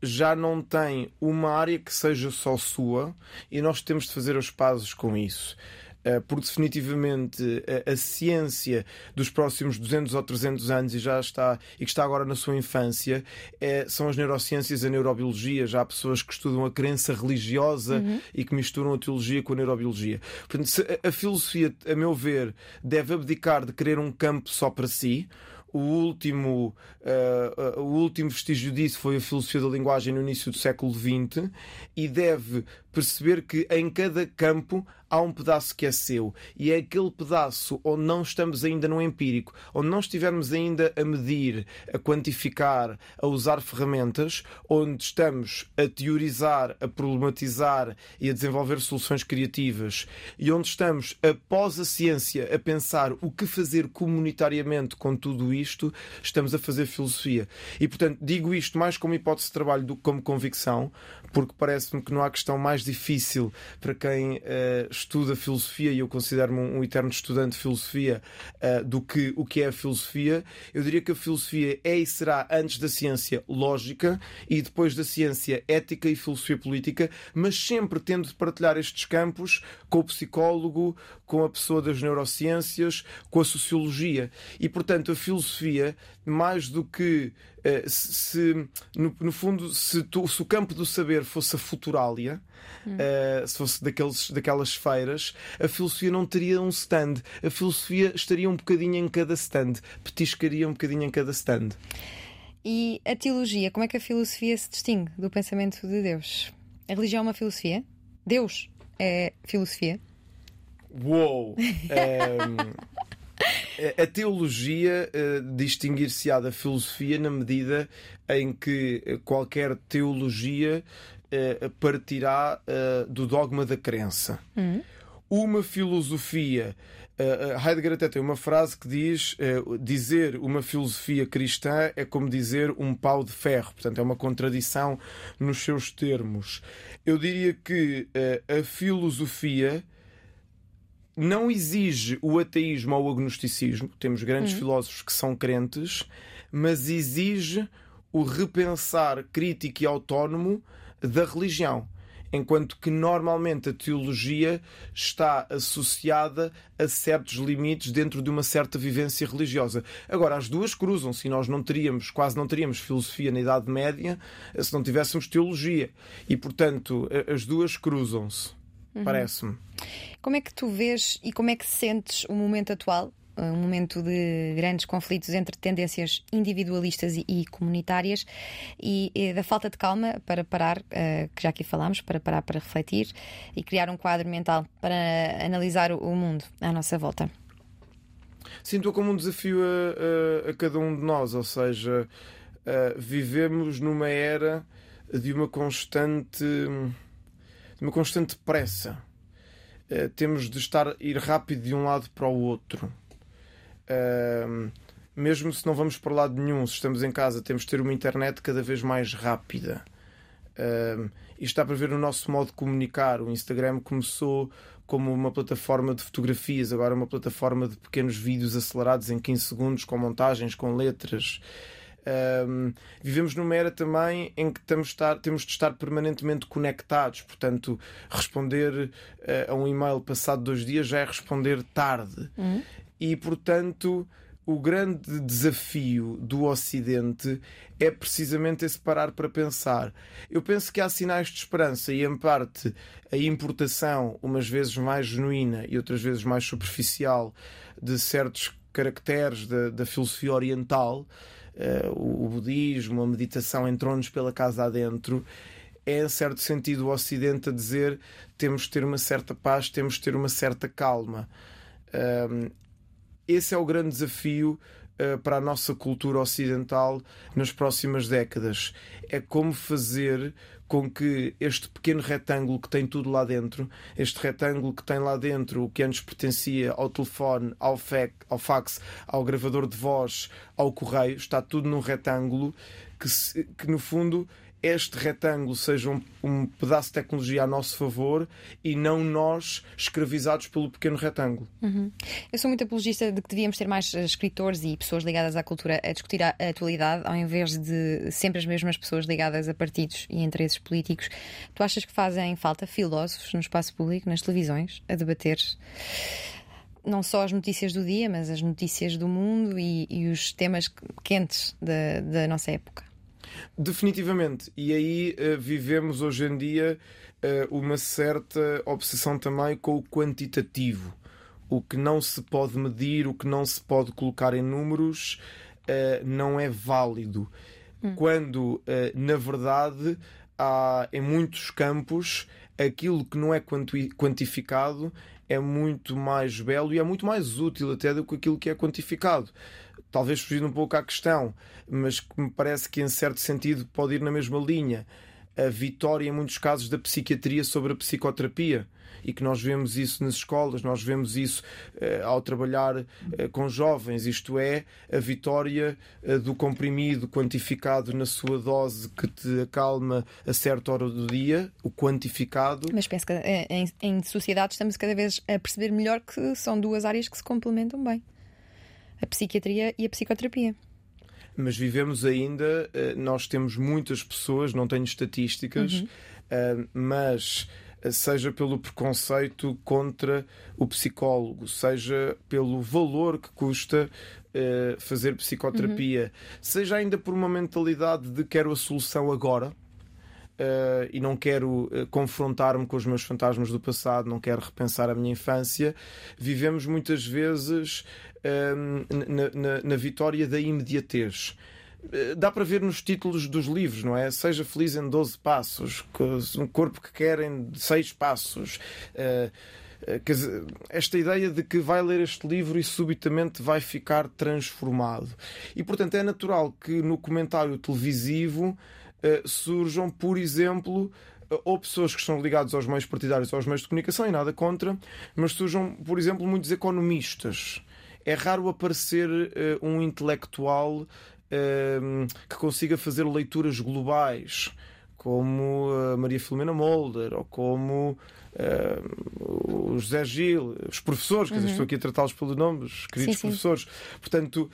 já não tem uma área que seja só sua e nós temos de fazer os pazes com isso. Eh, porque definitivamente a, a, ciência dos próximos 200 ou 300 anos e já está e que está agora na sua infância é, são as neurociências e a neurobiologia. Já há pessoas que estudam a crença religiosa uhum. e que misturam a teologia com a neurobiologia. Portanto, a, a filosofia, a meu ver, deve abdicar de querer um campo só para si o último, uh, uh, o último vestígio disso foi a filosofia da linguagem no início do século XX e deve perceber que em cada campo há um pedaço que é seu e é aquele pedaço onde não estamos ainda no empírico, onde não estivermos ainda a medir, a quantificar, a usar ferramentas, onde estamos a teorizar, a problematizar e a desenvolver soluções criativas e onde estamos, após a ciência, a pensar o que fazer comunitariamente com tudo isto, estamos a fazer filosofia. E portanto, digo isto mais como hipótese de trabalho do que como convicção, porque parece-me que não há questão mais difícil para quem uh, estuda filosofia, e eu considero-me um, um, eterno estudante de filosofia, uh, do que o que é a filosofia. Eu diria que a filosofia é e será, antes da ciência, lógica, e depois da ciência, ética e filosofia política, mas sempre tendo de partilhar estes campos com o psicólogo, com a pessoa das neurociências, com a sociologia. E, portanto, a filosofia, mais do que se, no, no, fundo, se, tu, se, o campo do saber fosse a futuralia, hum. uh, se fosse daqueles, daquelas feiras, a filosofia não teria um stand. A filosofia estaria um bocadinho em cada stand, petiscaria um bocadinho em cada stand. E a teologia, como é que a filosofia se distingue do pensamento de Deus? A religião é uma filosofia? Deus é filosofia? Uou! É, <laughs> a teologia uh, distinguir-se-á da filosofia na medida em que qualquer teologia uh, partirá uh, do dogma da crença. Uhum. Uma filosofia. Heidegger até tem uma frase que diz: dizer uma filosofia cristã é como dizer um pau de ferro. Portanto, é uma contradição nos seus termos. Eu diria que a filosofia não exige o ateísmo ou o agnosticismo. Temos grandes uhum. filósofos que são crentes, mas exige o repensar crítico e autónomo da religião. enquanto que normalmente a teologia está associada a certos limites dentro de uma certa vivência religiosa. Agora, as duas cruzam-se e nós não teríamos, quase não teríamos filosofia na Idade Média se não tivéssemos teologia. E, portanto, as duas cruzam-se, uhum. parece-me. Como é que tu vês e como é que sentes o momento atual? um momento de grandes conflitos entre tendências individualistas e, e comunitárias e, e, da falta de calma para parar, uh, que já aqui falámos, para parar para refletir e criar um quadro mental para analisar o, o mundo à nossa volta. Sinto como um desafio a, a, a, cada um de nós, ou seja, uh, vivemos numa era de uma constante, de uma constante pressa. Uh, temos de estar ir rápido de um lado para o outro. Uh, mesmo se não vamos para lado nenhum, se estamos em casa, temos de ter uma internet cada vez mais rápida. Uh, isto está para ver no nosso modo de comunicar. O Instagram começou como uma plataforma de fotografias, agora é uma plataforma de pequenos vídeos acelerados em 15 segundos, com montagens, com letras. Um, vivemos numa era também em que temos, estar, temos de estar permanentemente conectados, portanto, responder uh, a um e-mail passado dois dias já é responder tarde. Uhum e, portanto, o grande desafio do Ocidente é precisamente esse parar para pensar. Eu penso que há sinais de esperança e, em parte, a importação, umas vezes mais genuína e outras vezes mais superficial, de certos caracteres da, da filosofia oriental, uh, o, budismo, a meditação entrou-nos pela casa adentro. É, em certo sentido, o Ocidente a dizer temos de ter uma certa paz, temos de ter uma certa calma. Um, esse é o grande desafio uh, para a nossa cultura ocidental nas próximas décadas. É como fazer com que este pequeno retângulo que tem tudo lá dentro, este retângulo que tem lá dentro o que antes pertencia ao telefone, ao, ao fax, ao gravador de voz, ao correio, está tudo num retângulo que, se, que no fundo este retângulo seja um, um, pedaço de tecnologia a nosso favor e não nós escravizados pelo pequeno retângulo. Uhum. Eu sou muito apologista de que devíamos ter mais eh, escritores e pessoas ligadas à cultura a discutir a, atualidade, ao invés de sempre as mesmas pessoas ligadas a partidos e interesses políticos. Tu achas que fazem falta filósofos no espaço público, nas televisões, a debater? não só as notícias do dia, mas as notícias do mundo e, e os temas quentes da nossa época. Definitivamente. E aí uh, vivemos hoje em dia uh, uma certa obsessão também com o quantitativo. O que não se pode medir, o que não se pode colocar em números, uh, não é válido. Hum. Quando, na verdade, há em muitos campos aquilo que não é quantificado é muito mais belo e é muito mais útil até do que aquilo que é quantificado talvez fugindo um pouco à questão, mas que me parece que em certo sentido pode ir na mesma linha. A vitória, em muitos casos, da psiquiatria sobre a psicoterapia e que nós vemos isso nas escolas, nós vemos isso uh, ao trabalhar uh, com jovens, isto é, a vitória uh, do comprimido quantificado na sua dose que te acalma a certa hora do dia, o quantificado. Mas penso que em, em sociedade estamos cada vez a perceber melhor que são duas áreas que se complementam bem a psiquiatria e a psicoterapia. Mas vivemos ainda, eh, nós temos muitas pessoas, não tenho estatísticas, uhum. Eh, mas eh, seja pelo preconceito contra o psicólogo, seja pelo valor que custa fazer psicoterapia, uhum. seja ainda por uma mentalidade de quero a solução agora. Uh, e não quero uh, confrontar-me com os meus fantasmas do passado, não quero repensar a minha infância, vivemos muitas vezes na, na, na, vitória da imediatez. Dá para ver nos títulos dos livros, não é? Seja feliz em 12 passos, um corpo que quer em 6 passos. esta ideia de que vai ler este livro e subitamente vai ficar transformado. E portanto é natural que no comentário televisivo eh, surjam, por exemplo, eh, ou pessoas que estão ligadas aos meios partidários ou aos meios de comunicação, e nada contra, mas surjam, por exemplo, muitos economistas. É raro aparecer uh, um intelectual uh, que consiga fazer leituras globais, como a Maria Filomena Molder ou como uh, o José Gil, os professores, uhum. que estou aqui a tratá-los pelo nome, os queridos sim, professores. Sim. Portanto,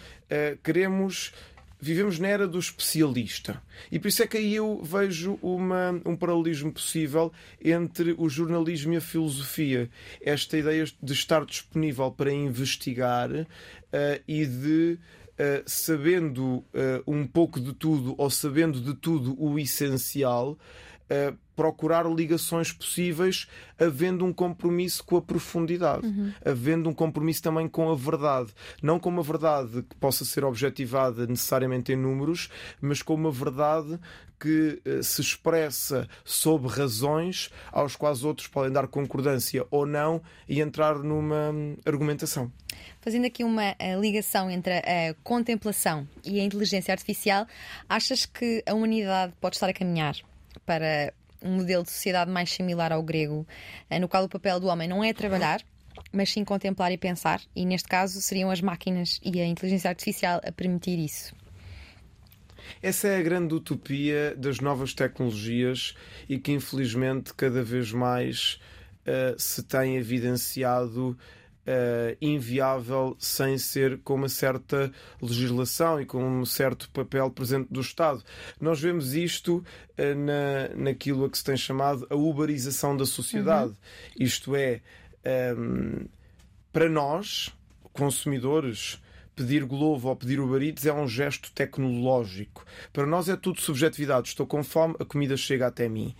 queremos vivemos na era do especialista. E por isso é que aí eu vejo uma, um paralelismo possível entre o jornalismo e a filosofia. Esta ideia de estar disponível para investigar uh, e de. Uh, sabendo uh, um pouco de tudo ou sabendo de tudo o essencial, procurar ligações possíveis, havendo um compromisso com a profundidade, uhum. havendo um compromisso também com a verdade. Não com uma verdade que possa ser objetivada necessariamente em números, mas com uma verdade que uh, se expressa sob razões aos quais outros podem dar concordância ou não e entrar numa hum, argumentação. Fazendo aqui uma eh, ligação entre a contemplação e a inteligência artificial, achas que a humanidade pode estar a caminhar para um modelo de sociedade mais similar ao grego, eh, no qual o papel do homem não é trabalhar, mas sim contemplar e pensar, e neste caso seriam as máquinas e a inteligência artificial a permitir isso. Essa é a grande utopia das novas tecnologias e que infelizmente cada vez mais uh, se tem evidenciado uh, inviável sem ser com uma certa legislação e com um certo papel presente do Estado. Nós vemos isto uh, na, naquilo a que se tem chamado a uberização da sociedade. Uhum. Isto é, um, ehm, para nós, consumidores, pedir Glovo ou pedir Uber Eats é um gesto tecnológico. Para nós é tudo subjetividade. Estou com fome, a comida chega até mim.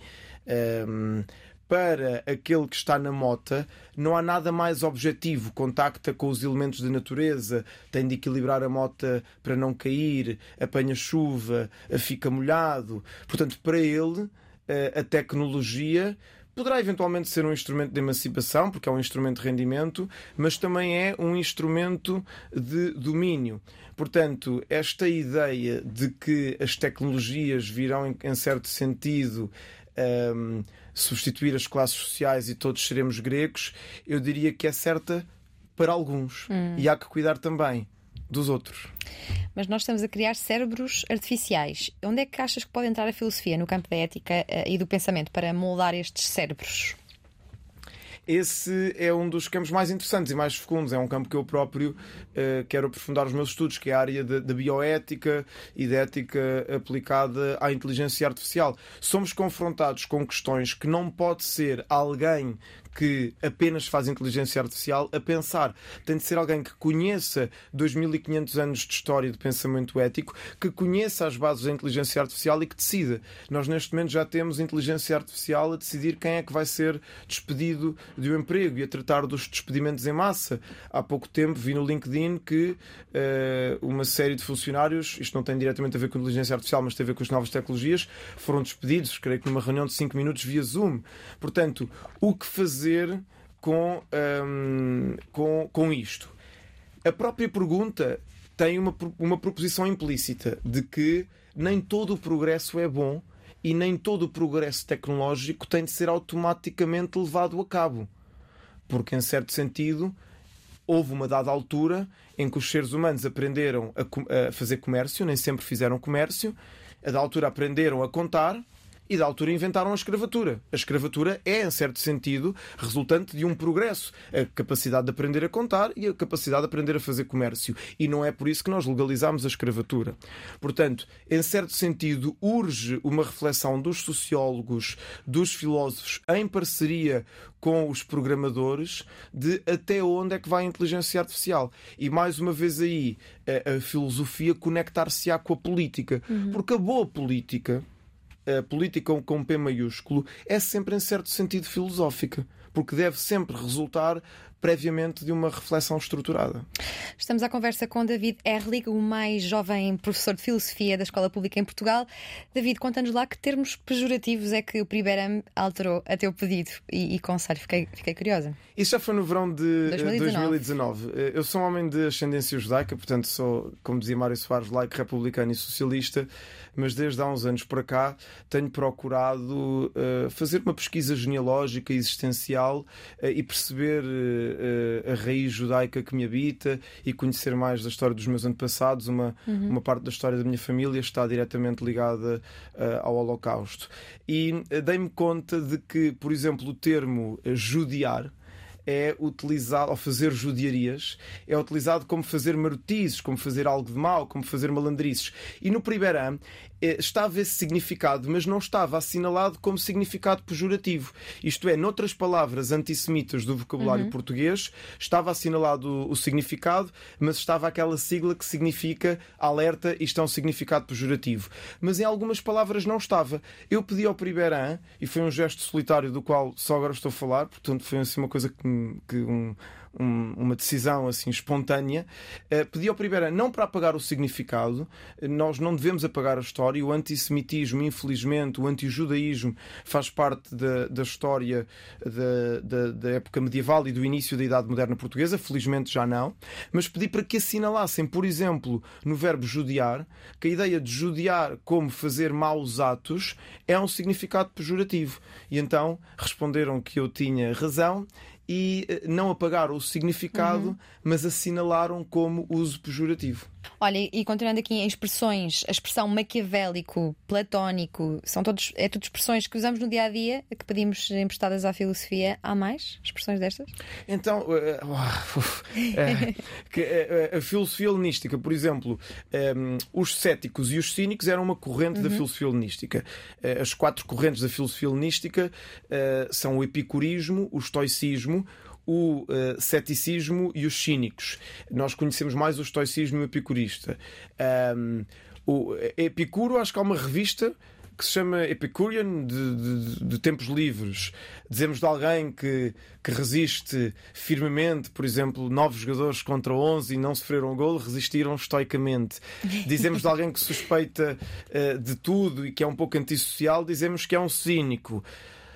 Um, ehm, para aquele que está na mota, não há nada mais objetivo. Contacta com os elementos da natureza, tem de equilibrar a mota para não cair, apanha chuva, fica molhado. Portanto, para ele, eh, a tecnologia poderá eventualmente ser um instrumento de emancipação, porque é um instrumento de rendimento, mas também é um instrumento de domínio. Portanto, esta ideia de que as tecnologias virão, em certo sentido, um, ehm, substituir as classes sociais e todos seremos gregos, eu diria que é certa para alguns. Hum. E há que cuidar também dos outros. Mas nós estamos a criar cérebros artificiais. Onde é que achas que pode entrar a filosofia no campo da ética eh, e do pensamento para moldar estes cérebros? Esse é um dos campos mais interessantes e mais fecundos. É um campo que eu próprio uh, quero aprofundar os meus estudos, que é a área da bioética e da ética aplicada à inteligência artificial. Somos confrontados com questões que não pode ser alguém que apenas faz inteligência artificial a pensar. Tem de ser alguém que conheça 2500 anos de história de pensamento ético, que conheça as bases da inteligência artificial e que decida. Nós, neste momento, já temos inteligência artificial a decidir quem é que vai ser despedido de um emprego e a tratar dos despedimentos em massa. Há pouco tempo vi no LinkedIn que uh, uma série de funcionários, isto não tem diretamente a ver com inteligência artificial, mas tem a ver com as novas tecnologias, foram despedidos, creio que numa reunião de 5 minutos via Zoom. Portanto, o que fazer fazer com, um, com, com isto? A própria pergunta tem uma, uma proposição implícita de que nem todo o progresso é bom e nem todo o progresso tecnológico tem de ser automaticamente levado a cabo. Porque, em certo sentido, houve uma dada altura em que os seres humanos aprenderam a, a fazer comércio, nem sempre fizeram comércio, a da altura aprenderam a contar e da altura inventaram a escravatura. A escravatura é, em certo sentido, resultante de um progresso. A capacidade de aprender a contar e a capacidade de aprender a fazer comércio. E não é por isso que nós legalizamos a escravatura. Portanto, em certo sentido, urge uma reflexão dos sociólogos, dos filósofos, em parceria com os programadores, de até onde é que vai a inteligência artificial. E mais uma vez aí, a, a filosofia conectar-se-á com a política. Uhum. Porque a boa política a política com P maiúsculo é sempre, em certo sentido, filosófica, porque deve sempre resultar previamente de uma reflexão estruturada. Estamos à conversa com David Erlich, o mais jovem professor de filosofia da Escola Pública em Portugal. David, conta-nos lá que termos pejorativos é que o Priberam alterou a teu pedido e, e conselho. Fiquei, fiquei curiosa. Isso já foi no verão de 2019. 2019. Eh, eu sou um homem de ascendência judaica, portanto sou, como dizia Mário Soares, laico, republicano e socialista mas desde há uns anos para cá tenho procurado uh, fazer uma pesquisa genealógica existencial uh, e perceber a raiz judaica que me habita e conhecer mais da história dos meus antepassados. Uma, uhum. uma parte da história da minha família está diretamente ligada ao Holocausto. E dei-me conta de que, por exemplo, o termo judiar é utilizado, ao fazer judiarias, é utilizado como fazer marotices, como fazer algo de mal, como fazer malandrices. E no primeiro ano eh, estava esse significado, mas não estava assinalado como significado pejorativo. Isto é, noutras palavras antissemitas do vocabulário uhum. português, estava assinalado o, o significado, mas estava aquela sigla que significa alerta, isto é um significado pejorativo. Mas em algumas palavras não estava. Eu pedi ao Priberan, e foi um gesto solitário do qual só agora estou a falar, portanto foi assim uma coisa que, que um um, uma decisão assim espontânea, uh, ao Primeira não para apagar o significado, nós não devemos apagar a história, o antissemitismo, infelizmente, o antijudaísmo faz parte da, da história da, da, da época medieval e do início da Idade Moderna Portuguesa, felizmente já não, mas pedi para que assinalassem, por exemplo, no verbo judiar, que a ideia de judiar como fazer maus atos é um significado pejorativo. E então responderam que eu tinha razão e eh, não apagaram o significado, uhum. mas assinalaram como uso pejorativo. Olha, e continuando aqui em expressões, a expressão maquiavélico, platónico, são todos, é tudo expressões que usamos no dia a dia, que pedimos emprestadas à filosofia. Há mais expressões destas? Então, <laughs> uh, uh, a filosofia helenística, por exemplo, um, os céticos e os cínicos eram uma corrente uhum. da filosofia helenística. as quatro correntes da filosofia helenística são o epicurismo, o estoicismo, o uh, ceticismo e os cínicos. Nós conhecemos mais o estoicismo e o epicurista. Um, o Epicuro, acho que há uma revista que se chama Epicurean de, de, de, tempos livres. Dizemos de alguém que, que resiste firmemente, por exemplo, nove jogadores contra onze e não sofreram um gol, resistiram estoicamente. Dizemos de alguém que suspeita uh, de tudo e que é um pouco antissocial, dizemos que é um cínico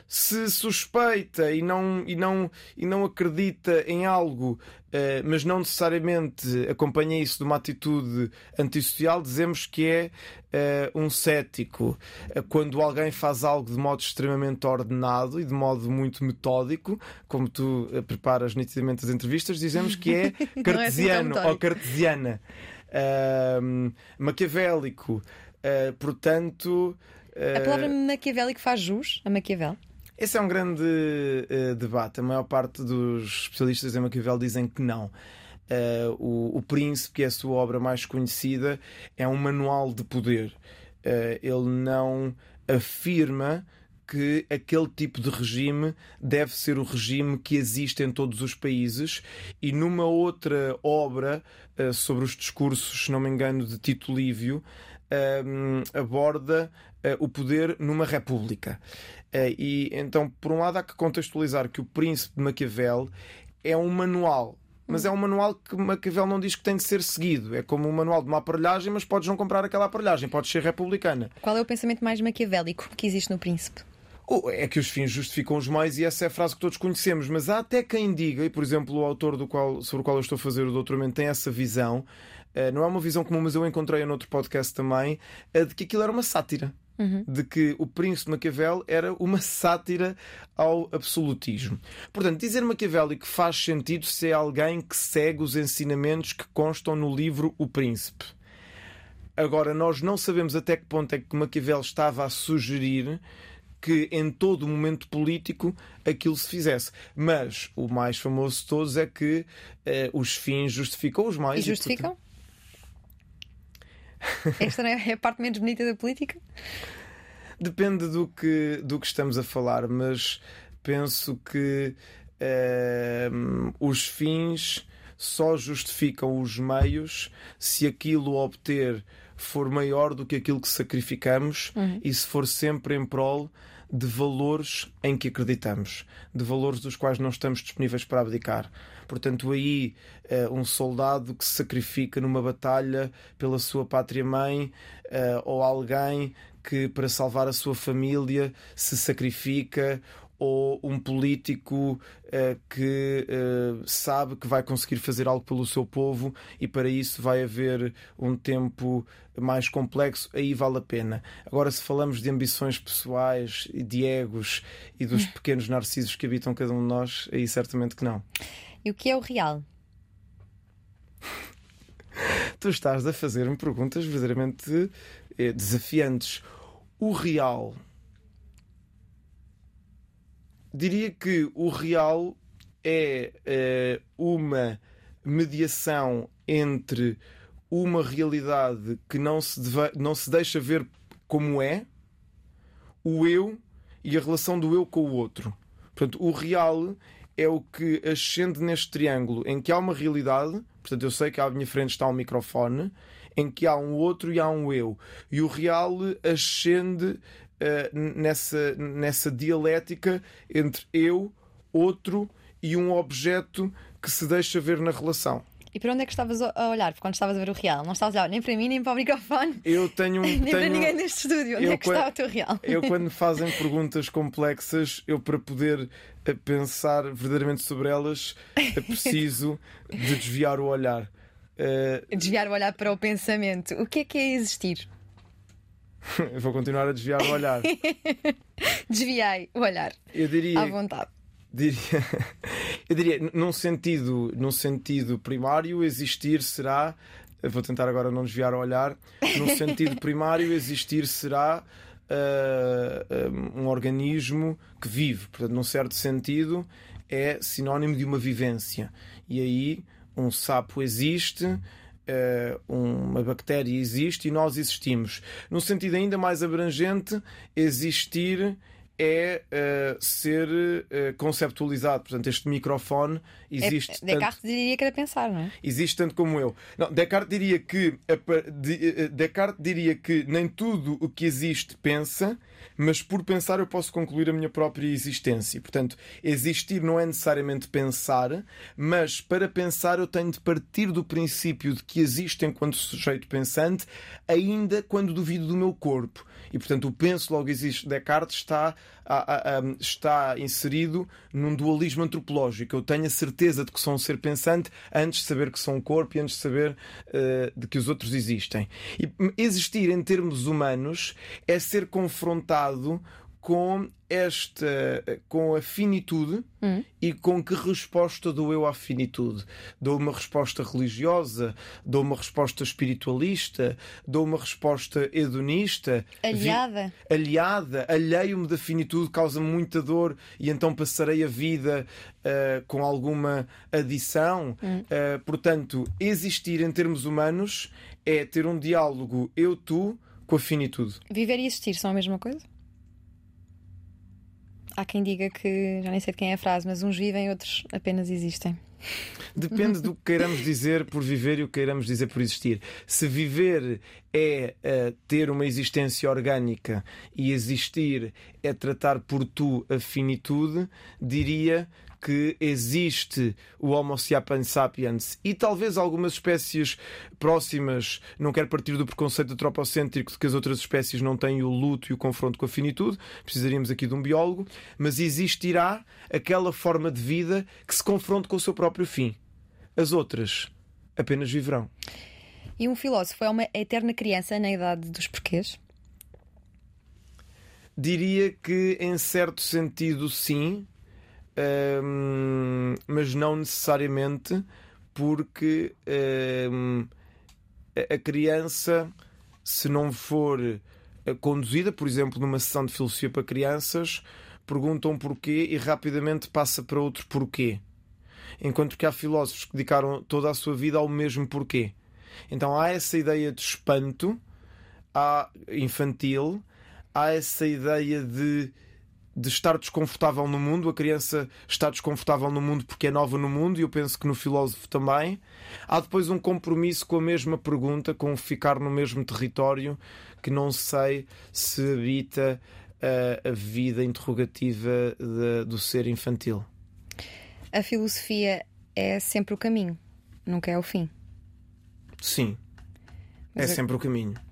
se suspeita e não, e não, e não acredita em algo, uh, mas não necessariamente acompanha isso de uma atitude antissocial, dizemos que é uh, um cético. Uh, quando alguém faz algo de modo extremamente ordenado e de modo muito metódico, como tu preparas nitidamente as entrevistas, dizemos que é <laughs> cartesiano é assim ou cartesiana. maquiavélico. portanto. A palavra maquiavélico faz jus a Maquiavel? Esse é um grande uh, debate. A maior parte dos especialistas em Maquiavel dizem que não. Uh, o, o Príncipe, que é a sua obra mais conhecida, é um manual de poder. Uh, ele não afirma que aquele tipo de regime deve ser o regime que existe em todos os países e numa outra obra uh, sobre os discursos, se não me engano, de Tito Lívio, aborda o poder numa república. Uh, e então, por um lado, há que contextualizar que o Príncipe de Maquiavel é um manual. Mas é um manual que Maquiavel não diz que tem de ser seguido. É como um manual de uma aparelhagem, mas podes não comprar aquela aparelhagem, podes ser republicana. Qual é o pensamento mais maquiavélico que existe no Príncipe? é que os fins justificam os meios e essa é a frase que todos conhecemos, mas há até quem diga, e por exemplo o autor do qual, sobre o qual eu estou a fazer o doutoramento tem essa visão, eh, não é uma visão comum, mas eu encontrei em outro podcast também, de que aquilo era uma sátira. Uhum. De que o príncipe Maquiavel era uma sátira ao absolutismo. Portanto, dizer Maquiavélico faz sentido se é alguém que segue os ensinamentos que constam no livro O Príncipe. Agora, nós não sabemos até que ponto é que Maquiavel estava a sugerir que em todo momento político aquilo se fizesse. Mas o mais famoso de todos é que eh, os fins justificam os mais. E justificam? E, <laughs> esta não é a parte menos bonita da política? Depende do que, do que estamos a falar, mas penso que uh, os fins só justificam os meios se aquilo obter for maior do que aquilo que sacrificamos uhum. e se for sempre em prol de valores em que acreditamos, de valores dos quais não estamos disponíveis para abdicar. Portanto, aí uh, um soldado que se sacrifica numa batalha pela sua pátria-mãe uh, ou alguém que, para salvar a sua família, se sacrifica ou um político uh, que uh, sabe que vai conseguir fazer algo pelo seu povo e para isso vai haver um tempo mais complexo, aí vale a pena. Agora, se falamos de ambições pessoais e de egos e dos <laughs> pequenos narcisos que habitam cada um de nós, aí certamente que não. E o que é o real? <laughs> tu estás a fazer-me perguntas verdadeiramente eh, desafiantes. O real. Diria que o real é eh, uma mediação entre uma realidade que não se, deve, não se deixa ver como é, o eu e a relação do eu com o outro. Portanto, o real é o que ascende neste triângulo em que há uma realidade, portanto, eu sei que à minha frente está um microfone, em que há um outro e há um eu. E o real ascende uh, nessa, nessa dialética entre eu, outro e um objeto que se deixa ver na relação. E para onde é que estavas a olhar quando estavas a ver o real? Não estavas a olhar nem para mim, nem para o microfone. Eu tenho um. <laughs> nem tenho, para ninguém neste estúdio. Onde é que está o teu real? Eu, <laughs> quando me fazem perguntas complexas, eu para poder eh, pensar verdadeiramente sobre elas, é preciso de desviar o olhar. Uh... Desviar o olhar para o pensamento. O que é que é existir? <laughs> Vou continuar a desviar o olhar. Desviai o olhar. Eu diria. À vontade diria, <laughs> eu diria, num sentido, num sentido primário, existir será. Vou tentar agora não desviar o olhar. Num sentido <laughs> primário, existir será uh, um organismo que vive. Portanto, num certo sentido, é sinónimo de uma vivência. E aí, um sapo existe. Uh, uma bactéria existe e nós existimos. Num sentido ainda mais abrangente, existir é uh, ser uh, conceptualizado. Portanto, este microfone existe. É, Descartes tanto, diria que era pensar, não é? Existe tanto como eu. Não, Descartes diria que eh, Descartes diria que nem tudo o que existe pensa, mas por pensar eu posso concluir a minha própria existência. Portanto, existir não é necessariamente pensar, mas para pensar eu tenho de partir do princípio de que existe enquanto sujeito pensante, ainda quando duvido do meu corpo. E, portanto, o penso logo existe Descartes está, a, a, a, está inserido num dualismo antropológico. Eu tenho a certeza de que sou um ser pensante antes de saber que sou um corpo e antes de saber uh, de que os outros existem. E existir em termos humanos é ser confrontado com esta com a finitude hum. e com que resposta dou eu à finitude? Dou uma resposta religiosa, dou uma resposta espiritualista, dou uma resposta hedonista, aliada, vi, aliada, alheio-me da finitude, causa-me muita dor e então passarei a vida uh, com alguma adição. Hum. Uh, portanto, existir em termos humanos é ter um diálogo eu-tu com a finitude. Viver e existir são a mesma coisa? Há quem diga que, já nem sei de quem é a frase, mas uns vivem, outros apenas existem. Depende do que queiramos dizer por viver e o que queiramos dizer por existir. Se viver é uh, ter uma existência orgânica e existir é tratar por tu a finitude, diria que existe o Homo sapiens sapiens e talvez algumas espécies próximas, não quero partir do preconceito antropocêntrico de que as outras espécies não têm o luto e o confronto com a finitude, precisaríamos aqui de um biólogo, mas existirá aquela forma de vida que se confronta com o seu próprio fim. As outras apenas viverão. E um filósofo é uma eterna criança na idade dos porquês? Diria que, em certo sentido, sim, um, mas não necessariamente porque um, a criança, se não for eh, conduzida, por exemplo, numa sessão de filosofia para crianças, pergunta um porquê e rapidamente passa para outro porquê. Enquanto que há filósofos que dedicaram toda a sua vida ao mesmo porquê. Então há essa ideia de espanto, há infantil, há essa ideia de de estar desconfortável no mundo, a criança está desconfortável no mundo porque é nova no mundo, e eu penso que no filósofo também. Há depois um compromisso com a mesma pergunta, com ficar no mesmo território, que não sei se habita a, a vida interrogativa de, do ser infantil. A filosofia é sempre o caminho, nunca é o fim. Sim, Mas é sempre o caminho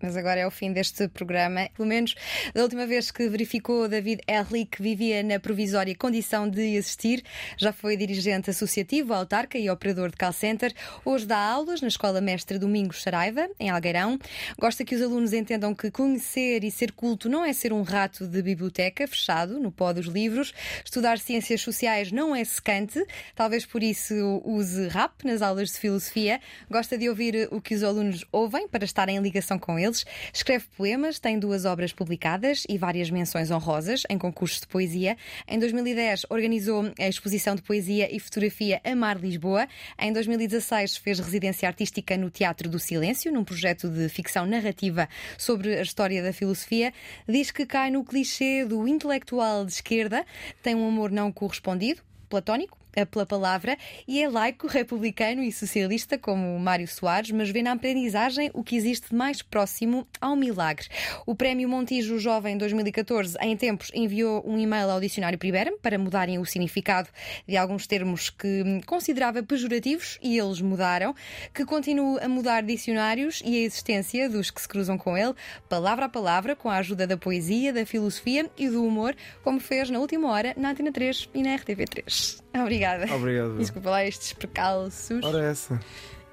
mas agora é o fim deste programa. Pelo menos da última vez que verificou David Erlich vivia na provisória condição de existir, já foi dirigente associativo, autarca e operador de call center. Hoje dá aulas na Escola Mestre Domingos Saraiva, em Algueirão. Gosta que os alunos entendam que conhecer e ser culto não é ser um rato de biblioteca fechado no pó dos livros. Estudar ciências sociais não é secante, talvez por isso use rap nas aulas de filosofia. Gosta de ouvir o que os alunos ouvem para estar em ligação com eles Escreve poemas, tem duas obras publicadas e várias menções honrosas em concursos de poesia. Em 2010 organizou a exposição de poesia e fotografia Amar Lisboa. Em 2016 fez residência artística no Teatro do Silêncio, num projeto de ficção narrativa sobre a história da filosofia. Diz que cai no clichê do intelectual de esquerda, tem um amor não correspondido, platónico, pela palavra e é laico, republicano e socialista como Mário Soares, mas vê na aprendizagem o que existe de mais próximo ao milagre. O Prémio Montijo Jovem 2014, em tempos, enviou um e-mail ao Dicionário Priberem para mudarem o significado de alguns termos que considerava pejorativos e eles mudaram, que continua a mudar dicionários e a existência dos que se cruzam com ele, palavra a palavra, com a ajuda da poesia, da filosofia e do humor, como fez na última hora na Antena 3 e na RTV3. Obrigada. Obrigado. Desculpa lá estes precalços. Ora, essa.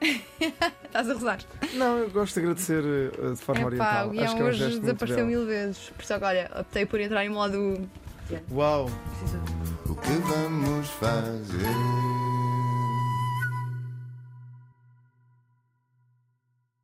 <laughs> Estás a rezar? Não, eu gosto de agradecer uh, de forma Epá, oriental. o Guião Acho que é um hoje desapareceu mil vezes. Por isso, olha, optei por entrar em modo. Uau! O que vamos fazer?